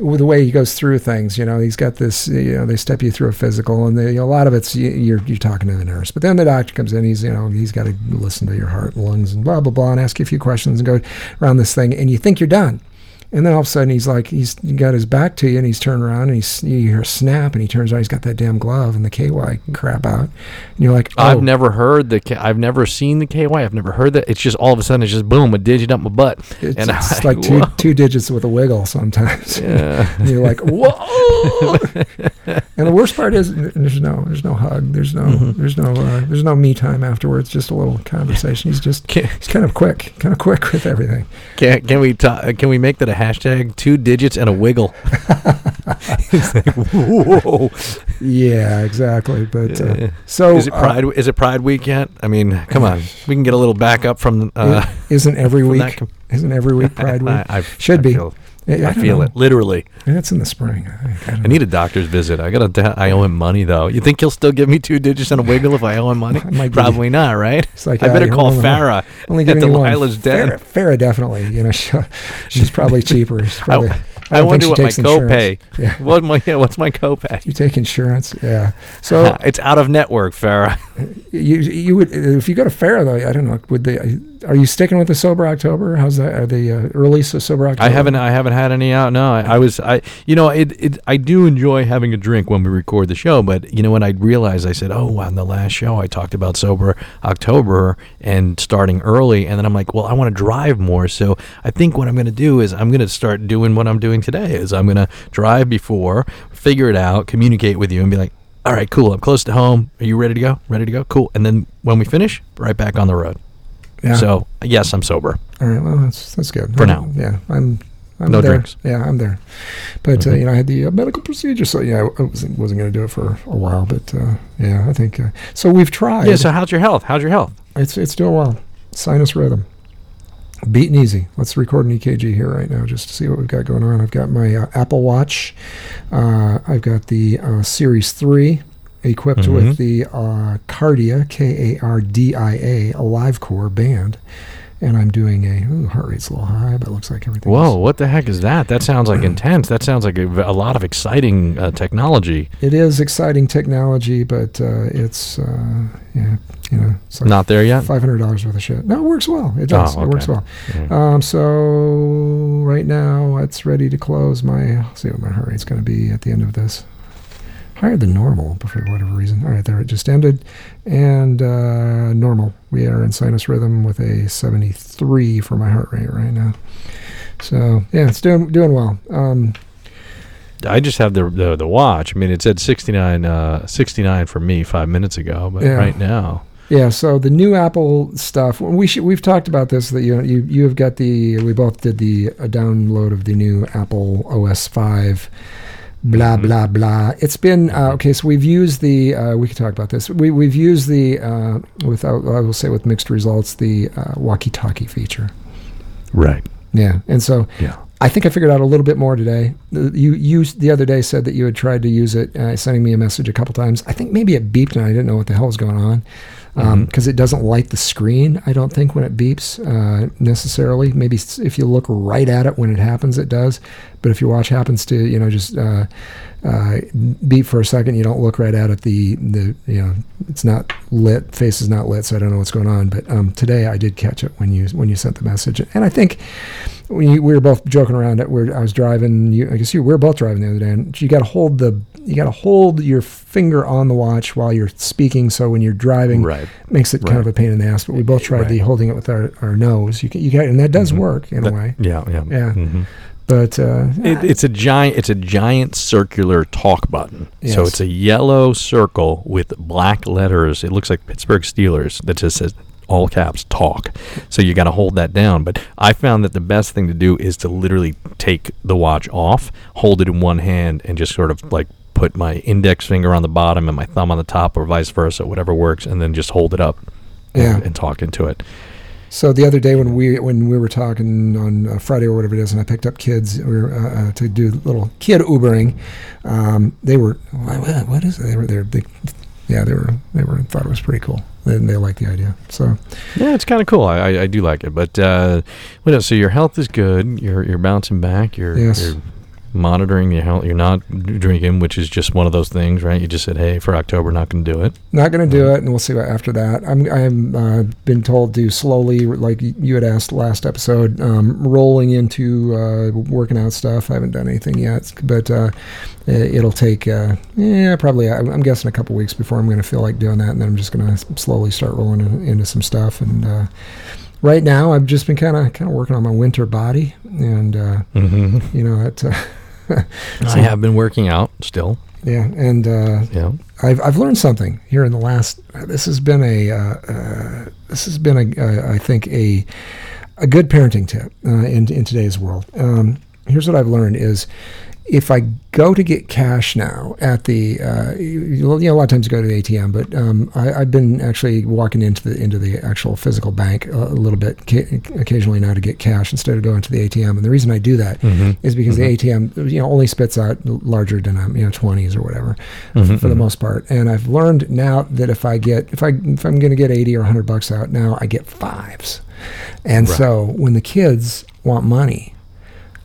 Speaker 2: the way he goes through things you know he's got this you know they step you through a physical and they, a lot of it's you- you're you're talking to the nurse but then the doctor comes in he's you know he's got to listen to your heart and lungs and blah blah blah and ask you a few questions and go around this thing and you think you're done And then all of a sudden he's like he's got his back to you and he's turned around and he's you hear a snap and he turns around he's got that damn glove and the KY crap out and you're like oh
Speaker 3: I've never heard the. K- I've never seen the KY. I've never heard that. It's just all of a sudden it's just boom, a digit up my butt,
Speaker 2: it's,
Speaker 3: and
Speaker 2: it's
Speaker 3: I'm
Speaker 2: like two two digits with a wiggle sometimes.
Speaker 3: Yeah.
Speaker 2: and you're like whoa. and the worst part is there's no there's no hug there's no
Speaker 3: Mm-hmm.
Speaker 2: there's no uh, there's no me time afterwards just a little conversation. He's just
Speaker 3: Can,
Speaker 2: he's kind of quick kind of quick with everything.
Speaker 3: can, can we ta- can we make that a hashtag? Two digits and a wiggle. It's like, whoa.
Speaker 2: Yeah, exactly. But uh,
Speaker 3: Yeah.
Speaker 2: so
Speaker 3: Is it
Speaker 2: uh,
Speaker 3: Pride? is it Pride week yet? I mean, come on. We can get a little backup from. Uh,
Speaker 2: isn't every week
Speaker 3: com-
Speaker 2: isn't every week Pride Week?
Speaker 3: I, I,
Speaker 2: Should
Speaker 3: I
Speaker 2: be.
Speaker 3: Feel,
Speaker 2: I,
Speaker 3: I, feel
Speaker 2: know.
Speaker 3: it literally.
Speaker 2: And it's in the spring. I, think. I,
Speaker 3: I need a doctor's visit. I gotta. I owe him money though. You think he'll still give me two digits and a wiggle if I owe him money?
Speaker 2: I
Speaker 3: Probably not, right?
Speaker 2: It's like,
Speaker 3: I
Speaker 2: uh,
Speaker 3: better call Farah.
Speaker 2: Only
Speaker 3: at
Speaker 2: giving you one.
Speaker 3: Delilah's Den.
Speaker 2: Farrah, Farrah definitely. You know, she, she's probably cheaper. She's probably,
Speaker 3: I,
Speaker 2: don't
Speaker 3: wonder what my copay.
Speaker 2: Yeah.
Speaker 3: What my yeah, what's my copay?
Speaker 2: You take insurance, yeah. So
Speaker 3: it's out of network, Farah.
Speaker 2: you you would if you go to Farrah though, I don't know. Would they? Are you sticking with the sober October? How's that? Are they uh, early so sober October?
Speaker 3: I haven't I haven't had any out. No, I, I was I you know it, it I do enjoy having a drink when we record the show, but you know when I realized I said, oh, on the last show I talked about sober October and starting early, and then I'm like, well, I want to drive more, so I think what I'm going to do is I'm going to start doing what I'm doing today. Is I'm going to drive before, figure it out, communicate with you, and be like. All right, cool. I'm close to home. Are you ready to go? Ready to go? Cool. And then when we finish, right back on the road.
Speaker 2: Yeah.
Speaker 3: So yes, I'm sober.
Speaker 2: All right. Well, that's that's good
Speaker 3: For
Speaker 2: I'm-
Speaker 3: now.
Speaker 2: Yeah, I'm. I'm
Speaker 3: No
Speaker 2: there.
Speaker 3: drinks.
Speaker 2: Yeah, I'm there. But uh,
Speaker 3: Mhm.
Speaker 2: you know, I had the uh, medical procedure, so yeah, I wasn't wasn't going to do it for a while. But uh, yeah, I think uh, so. We've tried.
Speaker 3: Yeah. So how's your health? How's your health?
Speaker 2: It's it's doing well. Sinus rhythm. Beating easy. Let's record an EKG here right now just to see what we've got going on. I've got my uh, Apple Watch. Uh, I've got the uh, Series 3 equipped
Speaker 3: Mhm.
Speaker 2: with the uh, Kardia, K A R D I A live core band. And I'm doing a, ooh, heart rate's a little high, but it looks like everything
Speaker 3: Whoa, what the heck is that? That sounds like intense. That sounds like a, a lot of exciting uh, technology.
Speaker 2: It is exciting technology, but uh, it's, uh, yeah, you know, like
Speaker 3: Not there yet?
Speaker 2: $500 worth of shit. No, it works well. It does.
Speaker 3: Oh,
Speaker 2: It works
Speaker 3: okay.
Speaker 2: well.
Speaker 3: Mhm.
Speaker 2: Um, so right now it's ready to close. My I'll see what my heart rate's going to be at the end of this. Higher than normal for whatever reason. All right, there it just ended, and uh, normal. We are in sinus rhythm with a 73 for my heart rate right now. So yeah, it's doing doing well. Um,
Speaker 3: I just have the, the the watch. I mean, it said 69, uh, 69 for me five minutes ago, but
Speaker 2: Yeah.
Speaker 3: right now.
Speaker 2: Yeah, so the new Apple stuff. We should, we've talked about this. That you you you have got the. We both did the a download of the new Apple OS five. Blah
Speaker 3: Mhm.
Speaker 2: blah blah. It's been uh, okay. So we've used the. Uh, we can talk about this. We we've used the uh, with I will say with mixed results the uh, walkie-talkie feature.
Speaker 3: Right.
Speaker 2: Yeah, and so
Speaker 3: Yeah.
Speaker 2: I think I figured out a little bit more today. You you the other day said that you had tried to use it, uh, sending me a message a couple times. I think maybe it beeped and I didn't know what the hell was going on because
Speaker 3: Mhm.
Speaker 2: it doesn't light the screen. I don't think when it beeps uh, necessarily. Maybe if you look right at it when it happens, it does. But if your watch happens to you know just uh, uh, beep for a second, you don't look right at it. The the you know it's not lit, face is not lit, so I don't know what's going on. But um, today I did catch it when you when you sent the message, and I think we, we were both joking around it. Where I was driving, you, I guess you we were both driving the other day, and you got to hold the you got to hold your finger on the watch while you're speaking. So when you're driving,
Speaker 3: Right.
Speaker 2: makes it kind of a pain in the ass. But we both tried the holding it with our, our nose. You can, you got, and that does
Speaker 3: Mhm.
Speaker 2: work in
Speaker 3: That-
Speaker 2: a way.
Speaker 3: Yeah. Yeah.
Speaker 2: Yeah.
Speaker 3: Mhm.
Speaker 2: But uh,
Speaker 3: It, it's a giant. It's a giant circular talk button. So it's a yellow circle with black letters. It looks like Pittsburgh Steelers that just says all caps talk. So you got to hold that down. But I found that the best thing to do is to literally take the watch off, hold it in one hand, and just sort of like put my index finger on the bottom and my thumb on the top, or vice versa, whatever works, and then just hold it up.
Speaker 2: Yeah.
Speaker 3: And, and talk into it.
Speaker 2: So the other day when we when we were talking on uh, Friday or whatever it is, and I picked up kids we were, uh, uh, to do little kid Ubering, um, they were "What- is it? They were there. They, yeah, they were they were thought it was pretty cool. And they liked the idea. So
Speaker 3: Yeah, it's kind of cool. I, I, I do like it. But uh, what else? So your health is good. You're you're bouncing back. You're
Speaker 2: Yes.
Speaker 3: you're monitoring your health. You're not drinking, which is just one of those things, right? You just said, "Hey, for October, not going to do it."
Speaker 2: Not going to do it, and we'll see what after that. I'm I'm uh, been told to slowly, like you had asked last episode, um, rolling into uh, working out stuff. I haven't done anything yet, but uh, it- it'll take uh, yeah probably I'm guessing a couple weeks before I'm going to feel like doing that, and then I'm just going to slowly start rolling in, into some stuff. And uh, right now, I've just been kind of kind of working on my winter body, and uh,
Speaker 3: Mm-hmm.
Speaker 2: you know it. Uh,
Speaker 3: I have been working out still.
Speaker 2: yeah, and uh,
Speaker 3: Yeah.
Speaker 2: I've I've learned something here in the last. This has been a uh, uh, this has been a uh, I think a a good parenting tip uh, in in today's world. Um, here's what I've learned is if I go to get cash now at the uh, you know a lot of times you go to the ATM, but um, I, I've been actually walking into the into the actual physical bank a, a little bit ca- occasionally now to get cash instead of going to the ATM. And the reason I do that is because the ATM you know only spits out larger than um, you know twenties or whatever for the most part. And I've learned now that if I get if I if I'm going to get eighty or hundred bucks out now, I get fives. And so when the kids want money,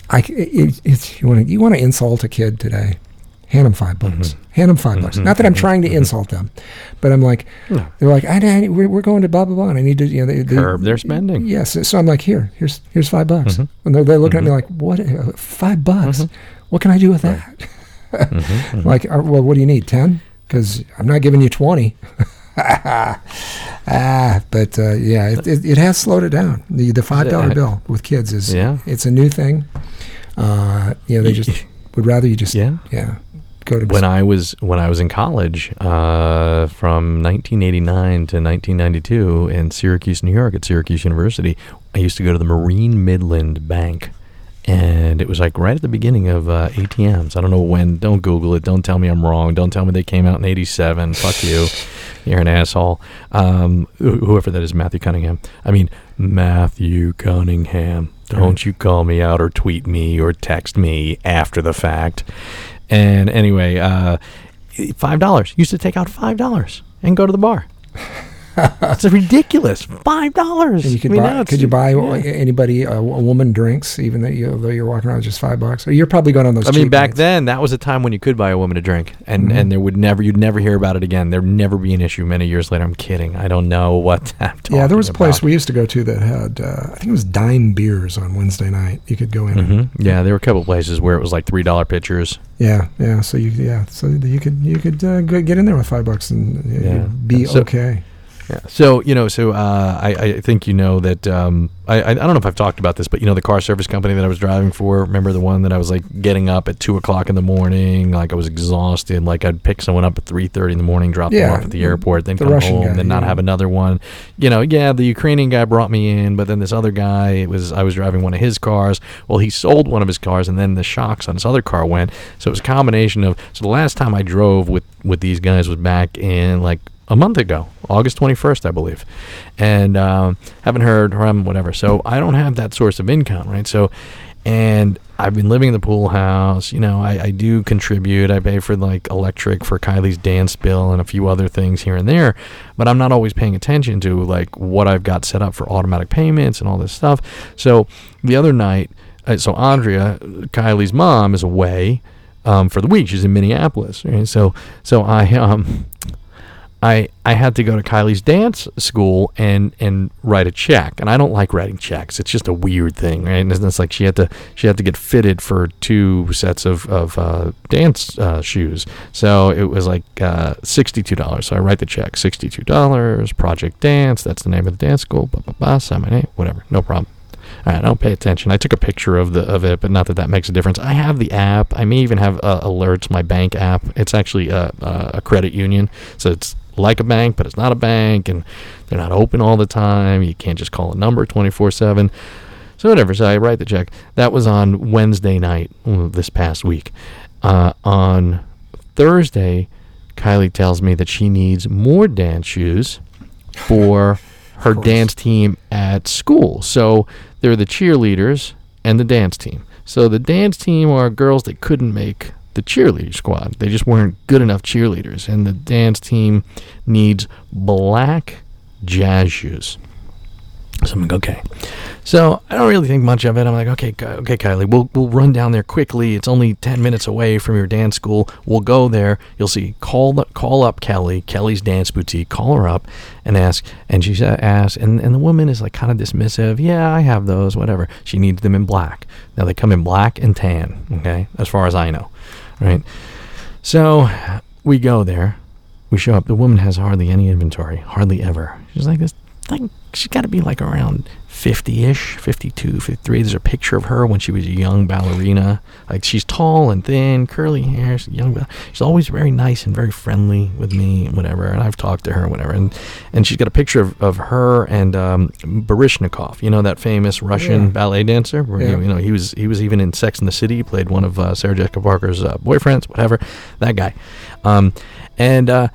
Speaker 2: I it, it's you want to you want to insult a kid today. Hand them five bucks. Mm-hmm. Hand them 5 bucks. Mm-hmm. Not that I'm mm-hmm. trying to insult them, but I'm like,
Speaker 3: No.
Speaker 2: they're like, I, I, we're, we're going to blah blah blah, and I need to, you know, they, they,
Speaker 3: Curb their spending.
Speaker 2: Yes. So I'm like, here, here's here's five bucks. And they're, they're looking at me like, what? uh, Five bucks? What can I do with that? like, uh, well, what do you need? Ten? Because I'm not giving you twenty. ah, but uh, yeah, it, it, it has slowed it down. The the five dollar bill with kids is
Speaker 3: Yeah.
Speaker 2: it's a new thing. Uh, you know, they just would rather you just
Speaker 3: Yeah.
Speaker 2: yeah go to
Speaker 3: when I was when I was in college, uh, from 1989 to 1992 in Syracuse, New York, at Syracuse University, I used to go to the Marine Midland Bank, and it was like right at the beginning of uh, ATMs. I don't know when. Don't Google it. Don't tell me I'm wrong. Don't tell me they came out in '87. Fuck you. You're an asshole. Um, whoever that is, Matthew Cunningham. I mean Matthew Cunningham. Don't you call me out or tweet me or text me after the fact. And anyway, uh, five dollars. Used to take out five dollars and go to the bar. it's ridiculous. Five dollars.
Speaker 2: You could buy, could you buy anybody a, a woman drinks even though you though you're walking around with just five bucks? Or you're probably going on those.
Speaker 3: I mean, back
Speaker 2: nights.
Speaker 3: then, that was a time when you could buy a woman a drink, and
Speaker 2: Mm-hmm.
Speaker 3: and there would never, you'd never hear about it again. There'd never be an issue. Many years later, I'm kidding. I don't know what I'm talking
Speaker 2: Yeah, there was a place
Speaker 3: about.
Speaker 2: we used to go to that had uh, I think it was dime beers on Wednesday night. You could go in. and-
Speaker 3: Mhm. Yeah, there were a couple places where it was like three dollar pitchers.
Speaker 2: Yeah, yeah. So you yeah, so you could you could uh, get in there with five bucks and uh,
Speaker 3: Yeah.
Speaker 2: be
Speaker 3: So-
Speaker 2: okay.
Speaker 3: Yeah. So you know, so uh, I, I think you know that um, I, I don't know if I've talked about this, but you know the car service company that I was driving for. Remember the one that I was like getting up at two o'clock in the morning, like I was exhausted. Like I'd pick someone up at three thirty in the morning, drop
Speaker 2: Yeah,
Speaker 3: them off at the airport, then
Speaker 2: the
Speaker 3: come
Speaker 2: Russian
Speaker 3: home,
Speaker 2: guy,
Speaker 3: then not
Speaker 2: yeah.
Speaker 3: have another one. You know, yeah, the Ukrainian guy brought me in, but then this other guy, it was I was driving one of his cars. Well, he sold one of his cars, and then the shocks on his other car went. So it was a combination of. So the last time I drove with with these guys was back in like a month ago, August 21st, I believe. And um, haven't heard from whatever. So I don't have that source of income, right? So, and I've been living in the pool house. You know, I, I do contribute. I pay for like electric for Kylie's dance bill and a few other things here and there. But I'm not always paying attention to like what I've got set up for automatic payments and all this stuff. So the other night, uh, so Andrea, Kylie's mom, is away um, for the week. She's in Minneapolis. Right? So, so I um, I I had to go to Kylie's dance school and and write a check, and I don't like writing checks. It's just a weird thing, right? And it's like she had to she had to get fitted for two sets of of uh, dance uh, shoes, so it was like uh, sixty two dollars. So I write the check, sixty two dollars. Project Dance, that's the name of the dance school. Blah blah blah. Sign my name, whatever, no problem. All right, I don't pay attention. I took a picture of the of it, but not that that makes a difference. I have the app. I may even have uh, alerts. My bank app. It's actually a, a, a credit union, so it's like a bank, but it's not a bank, and they're not open all the time. You can't just call a number twenty four seven. So whatever. So I write the check. That was on Wednesday night mm, this past week. Uh, on Thursday, Kylie tells me that she needs more dance shoes for her dance team at school. So they're the cheerleaders and the dance team. So the dance team are girls that couldn't make the cheerleader squad. They just weren't good enough cheerleaders. And the dance team needs black jazz shoes. So I'm like, okay. So I don't really think much of it. I'm like, okay, okay, Kylie, we'll we'll run down there quickly. It's only ten minutes away from your dance school. We'll go there. You'll see. Call the, call up Kelly, Kelly's Dance Boutique. Call her up and ask. And she asks, and and the woman is like kind of dismissive. Yeah, I have those. Whatever. She needs them in black. Now they come in black and tan. Okay, as far as I know, right? So we go there. We show up. The woman has hardly any inventory, hardly ever. She's like this, like she's got to be like around 50-ish, 52, 53. There's a picture of her when she was a young ballerina. Like she's tall and thin, curly hair. She's young. She's always very nice and very friendly with me, whatever. And I've talked to her, whatever. And and she's got a picture of, of her and um, Baryshnikov. You know that famous Russian
Speaker 2: Yeah.
Speaker 3: ballet dancer. Where,
Speaker 2: Yeah.
Speaker 3: You know he was he was even in Sex in the City. He played one of uh, Sarah Jessica Parker's uh, boyfriends, whatever. That guy. Um, and uh,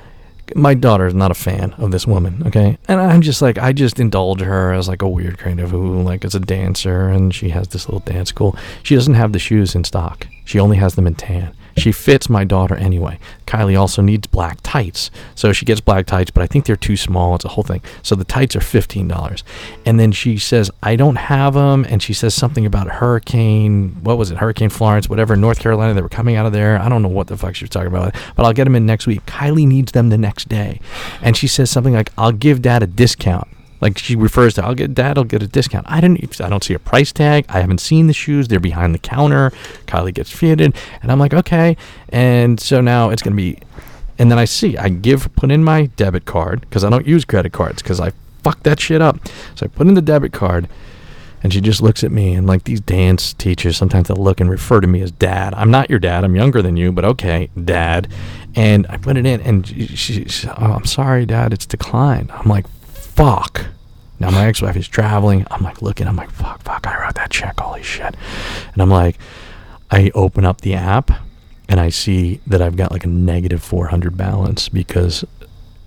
Speaker 3: my daughter is not a fan of this woman, okay? And I'm just like, I just indulge her as like a weird kind of who, like, is a dancer, and she has this little dance school. She doesn't have the shoes in stock. She only has them in tan. She fits my daughter anyway. Kylie also needs black tights, so she gets black tights, but I think they're too small. It's a whole thing. So the tights are fifteen dollars, and then she says I don't have them, and she says something about Hurricane. What was it? Hurricane Florence, whatever, North Carolina. They were coming out of there. I don't know what the fuck she was talking about, but I'll get them in next week. Kylie needs them the next day, and she says something like I'll give Dad a discount. Like she refers to, I'll get dad. I'll get a discount. I didn't. I don't see a price tag. I haven't seen the shoes. They're behind the counter. Kylie gets fitted, and I'm like, okay. And so now it's gonna be, and then I see I give put in my debit card because I don't use credit cards because I fuck that shit up. So I put in the debit card, and she just looks at me and like these dance teachers sometimes they'll look and refer to me as dad. I'm not your dad. I'm younger than you, but okay, dad. And I put it in, and she, she, she oh, I'm sorry, dad. It's declined. I'm like, fuck. Now my ex-wife is traveling. I'm like looking. I'm like, fuck, fuck. I wrote that check. Holy shit. And I'm like, I open up the app, and I see that I've got like a negative 400 balance because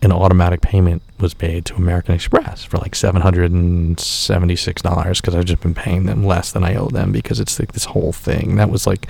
Speaker 3: an automatic payment was paid to American Express for like seven hundred and seventy-six dollars because I've just been paying them less than I owe them because it's like this whole thing. That was like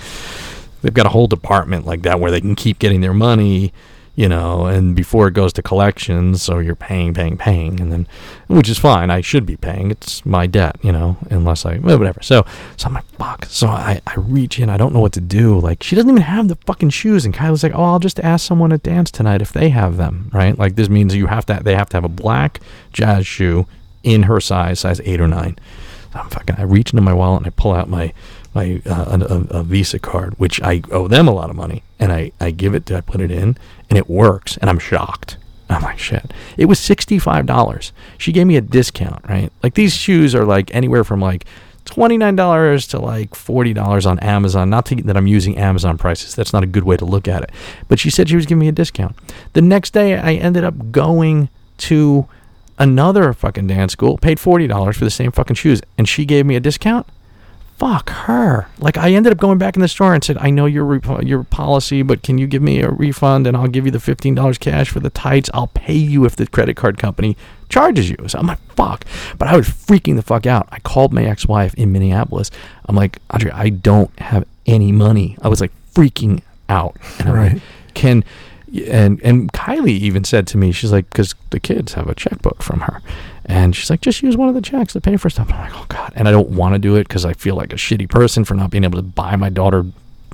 Speaker 3: they've got a whole department like that where they can keep getting their money, you know, and before it goes to collections, so you're paying, paying, paying, and then which is fine. I should be paying. It's my debt, you know, unless I well, whatever. So so I'm like fuck. So I I reach in. I don't know what to do. Like she doesn't even have the fucking shoes, and Kylie's like, oh, I'll just ask someone to dance tonight if they have them, right? Like this means you have to they have to have a black jazz shoe in her size, size eight or nine. So I'm fucking. I reach into my wallet and I pull out my my uh, a, a, a Visa card, which I owe them a lot of money, and I I give it to I put it in, and it works, and I'm shocked. I'm like shit. It was sixty five dollars. She gave me a discount, right? Like these shoes are like anywhere from like twenty nine dollars to like forty dollars on Amazon. Not to, that I'm using Amazon prices. That's not a good way to look at it. But she said she was giving me a discount. The next day, I ended up going to another fucking dance school. Paid forty dollars for the same fucking shoes, and she gave me a discount fuck her. Like I ended up going back in the store and said, I know your rep- your policy, but can you give me a refund and I'll give you the fifteen dollars cash for the tights. I'll pay you if the credit card company charges you. So I'm like, fuck. But I was freaking the fuck out. I called my ex-wife in Minneapolis. I'm like, Andre, I don't have any money. I was like freaking out. And I'm
Speaker 2: Right.
Speaker 3: like, can and and Kylie even said to me, she's like, because the kids have a checkbook from her, and she's like, just use one of the checks to pay for stuff. And I'm like, oh god, and I don't want to do it because I feel like a shitty person for not being able to buy my daughter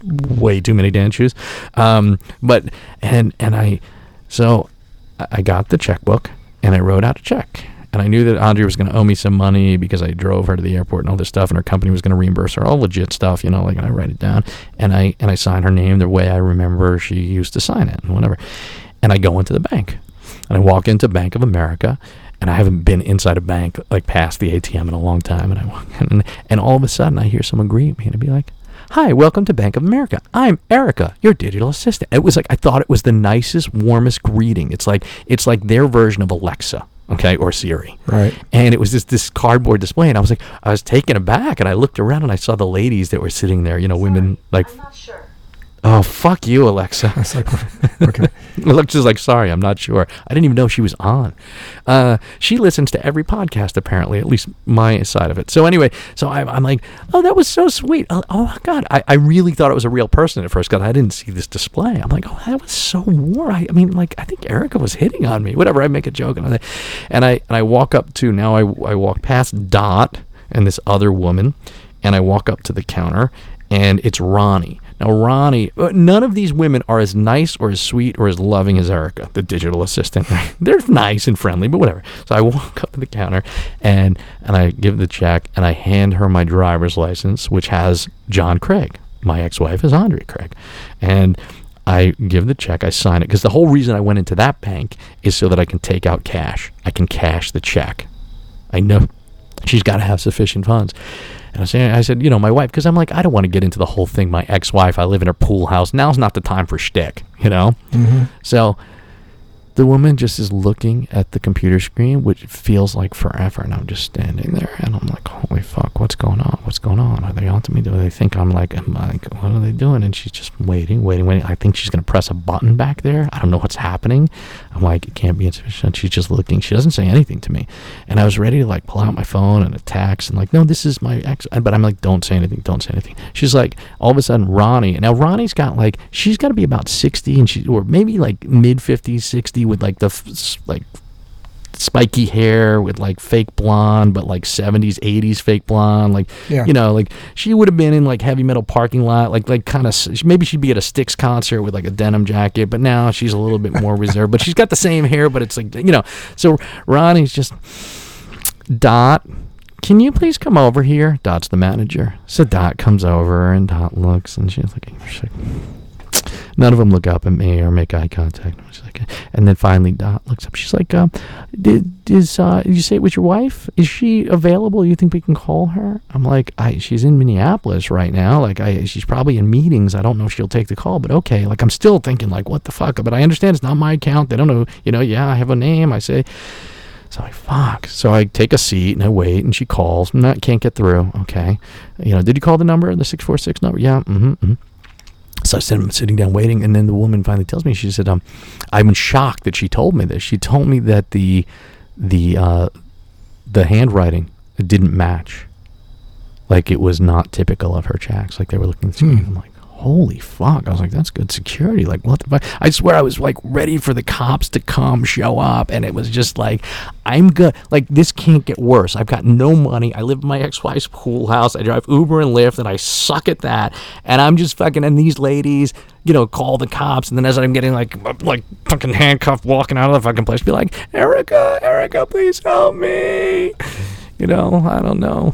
Speaker 3: way too many dance shoes. Um, but and and I, so I got the checkbook and I wrote out a check. And I knew that Andrea was going to owe me some money because I drove her to the airport and all this stuff, and her company was going to reimburse her all legit stuff, you know. Like, and I write it down, and I and I sign her name the way I remember she used to sign it, and whatever. And I go into the bank, and I walk into Bank of America, and I haven't been inside a bank like past the ATM in a long time. And I walk in, and, and all of a sudden I hear someone greet me, and I'd be like, Hi, welcome to Bank of America. I'm Erica, your digital assistant. It was like I thought it was the nicest, warmest greeting. It's like it's like their version of Alexa, okay, or Siri.
Speaker 2: Right.
Speaker 3: And it was just this cardboard display, and I was like, I was taken aback, and I looked around and I saw the ladies that were sitting there, you know, women like
Speaker 6: I'm not sure.
Speaker 3: Oh, fuck you, Alexa.
Speaker 2: It's like, okay.
Speaker 3: Alexa's like, sorry, I'm not sure. I didn't even know she was on. Uh, she listens to every podcast, apparently, at least my side of it. So anyway, so I'm, I'm like, oh, that was so sweet. Oh, oh my God. I, I really thought it was a real person at first because I didn't see this display. I'm like, oh, that was so warm. I, I mean, like, I think Erica was hitting on me. Whatever. I make a joke. And I, and I, and I walk up to, now I, I walk past Dot and this other woman, and I walk up to the counter, and it's Ronnie. Now, Ronnie, uh, none of these women are as nice or as sweet or as loving as Erica, the digital assistant. They're nice and friendly, but whatever. So I walk up to the counter and and I give the check and I hand her my driver's license, which has John Craig. My ex-wife is Andrea Craig, and I give the check, I sign it because the whole reason I went into that bank is so that I can take out cash. I can cash the check. I know she's got to have sufficient funds. And I said, I said, you know, my wife, because I'm like, I don't want to get into the whole thing. My ex-wife, I live in her pool house. Now's not the time for shtick, you know. Mm-hmm. So the woman just is looking at the computer screen, which feels like forever, and I'm just standing there, and I'm like, holy fuck, what's going on? What's going on? Are they on to me? Do they think I'm like, I'm like, what are they doing? And she's just waiting, waiting, waiting. I think she's gonna press a button back there. I don't know what's happening. I'm like, it can't be insufficient. She's just looking. She doesn't say anything to me, and I was ready to like pull out my phone and a text and like, no, this is my ex. But I'm like, don't say anything, don't say anything. She's like, all of a sudden, Ronnie. Now Ronnie's got like, she's got to be about 60, and she or maybe like mid 50s, 60 with like the f- like spiky hair with like fake blonde, but like 70s, 80s fake blonde. Like,
Speaker 2: Yeah.
Speaker 3: you know, like she would have been in like heavy metal parking lot, like, like kind of, maybe she'd be at a Styx concert with like a denim jacket, but now she's a little bit more reserved. But she's got the same hair, but it's like, you know, so Ronnie's just, Dot, can you please come over here? Dot's the manager. So Dot comes over and Dot looks and. She's like, none of them look up at me or make eye contact. She's like, and then finally Dot looks up. She's like, um, did is uh, you say it was your wife? Is she available? You think we can call her? I'm like, I she's in Minneapolis right now. Like, I she's probably in meetings. I don't know if she'll take the call, but okay. Like, I'm still thinking like, what the fuck? But I understand it's not my account. They don't know. You know, yeah, I have a name. I say. So like, fuck. So I take a seat and I wait, and she calls. I can't get through. Okay. You know, did you call the number, the 646 number? Yeah. Mm-hmm. mm-hmm. So I said, I'm sitting down waiting. And then the woman finally tells me, she said, um, I'm shocked that she told me this. She told me that the, the, uh, the handwriting didn't match. Like it was not typical of her checks. Like they were looking through. I'm like, holy fuck. I was like, that's good security. Like, what the fuck? I swear I was like ready for the cops to come show up. And it was just like, I'm good. Like, this can't get worse. I've got no money. I live in my ex wife's pool house. I drive Uber and Lyft and I suck at that. And I'm just fucking, and these ladies, you know, call the cops. And then as I'm getting like, like fucking handcuffed walking out of the fucking place, be like, Erica, Erica, please help me. You know, I don't know.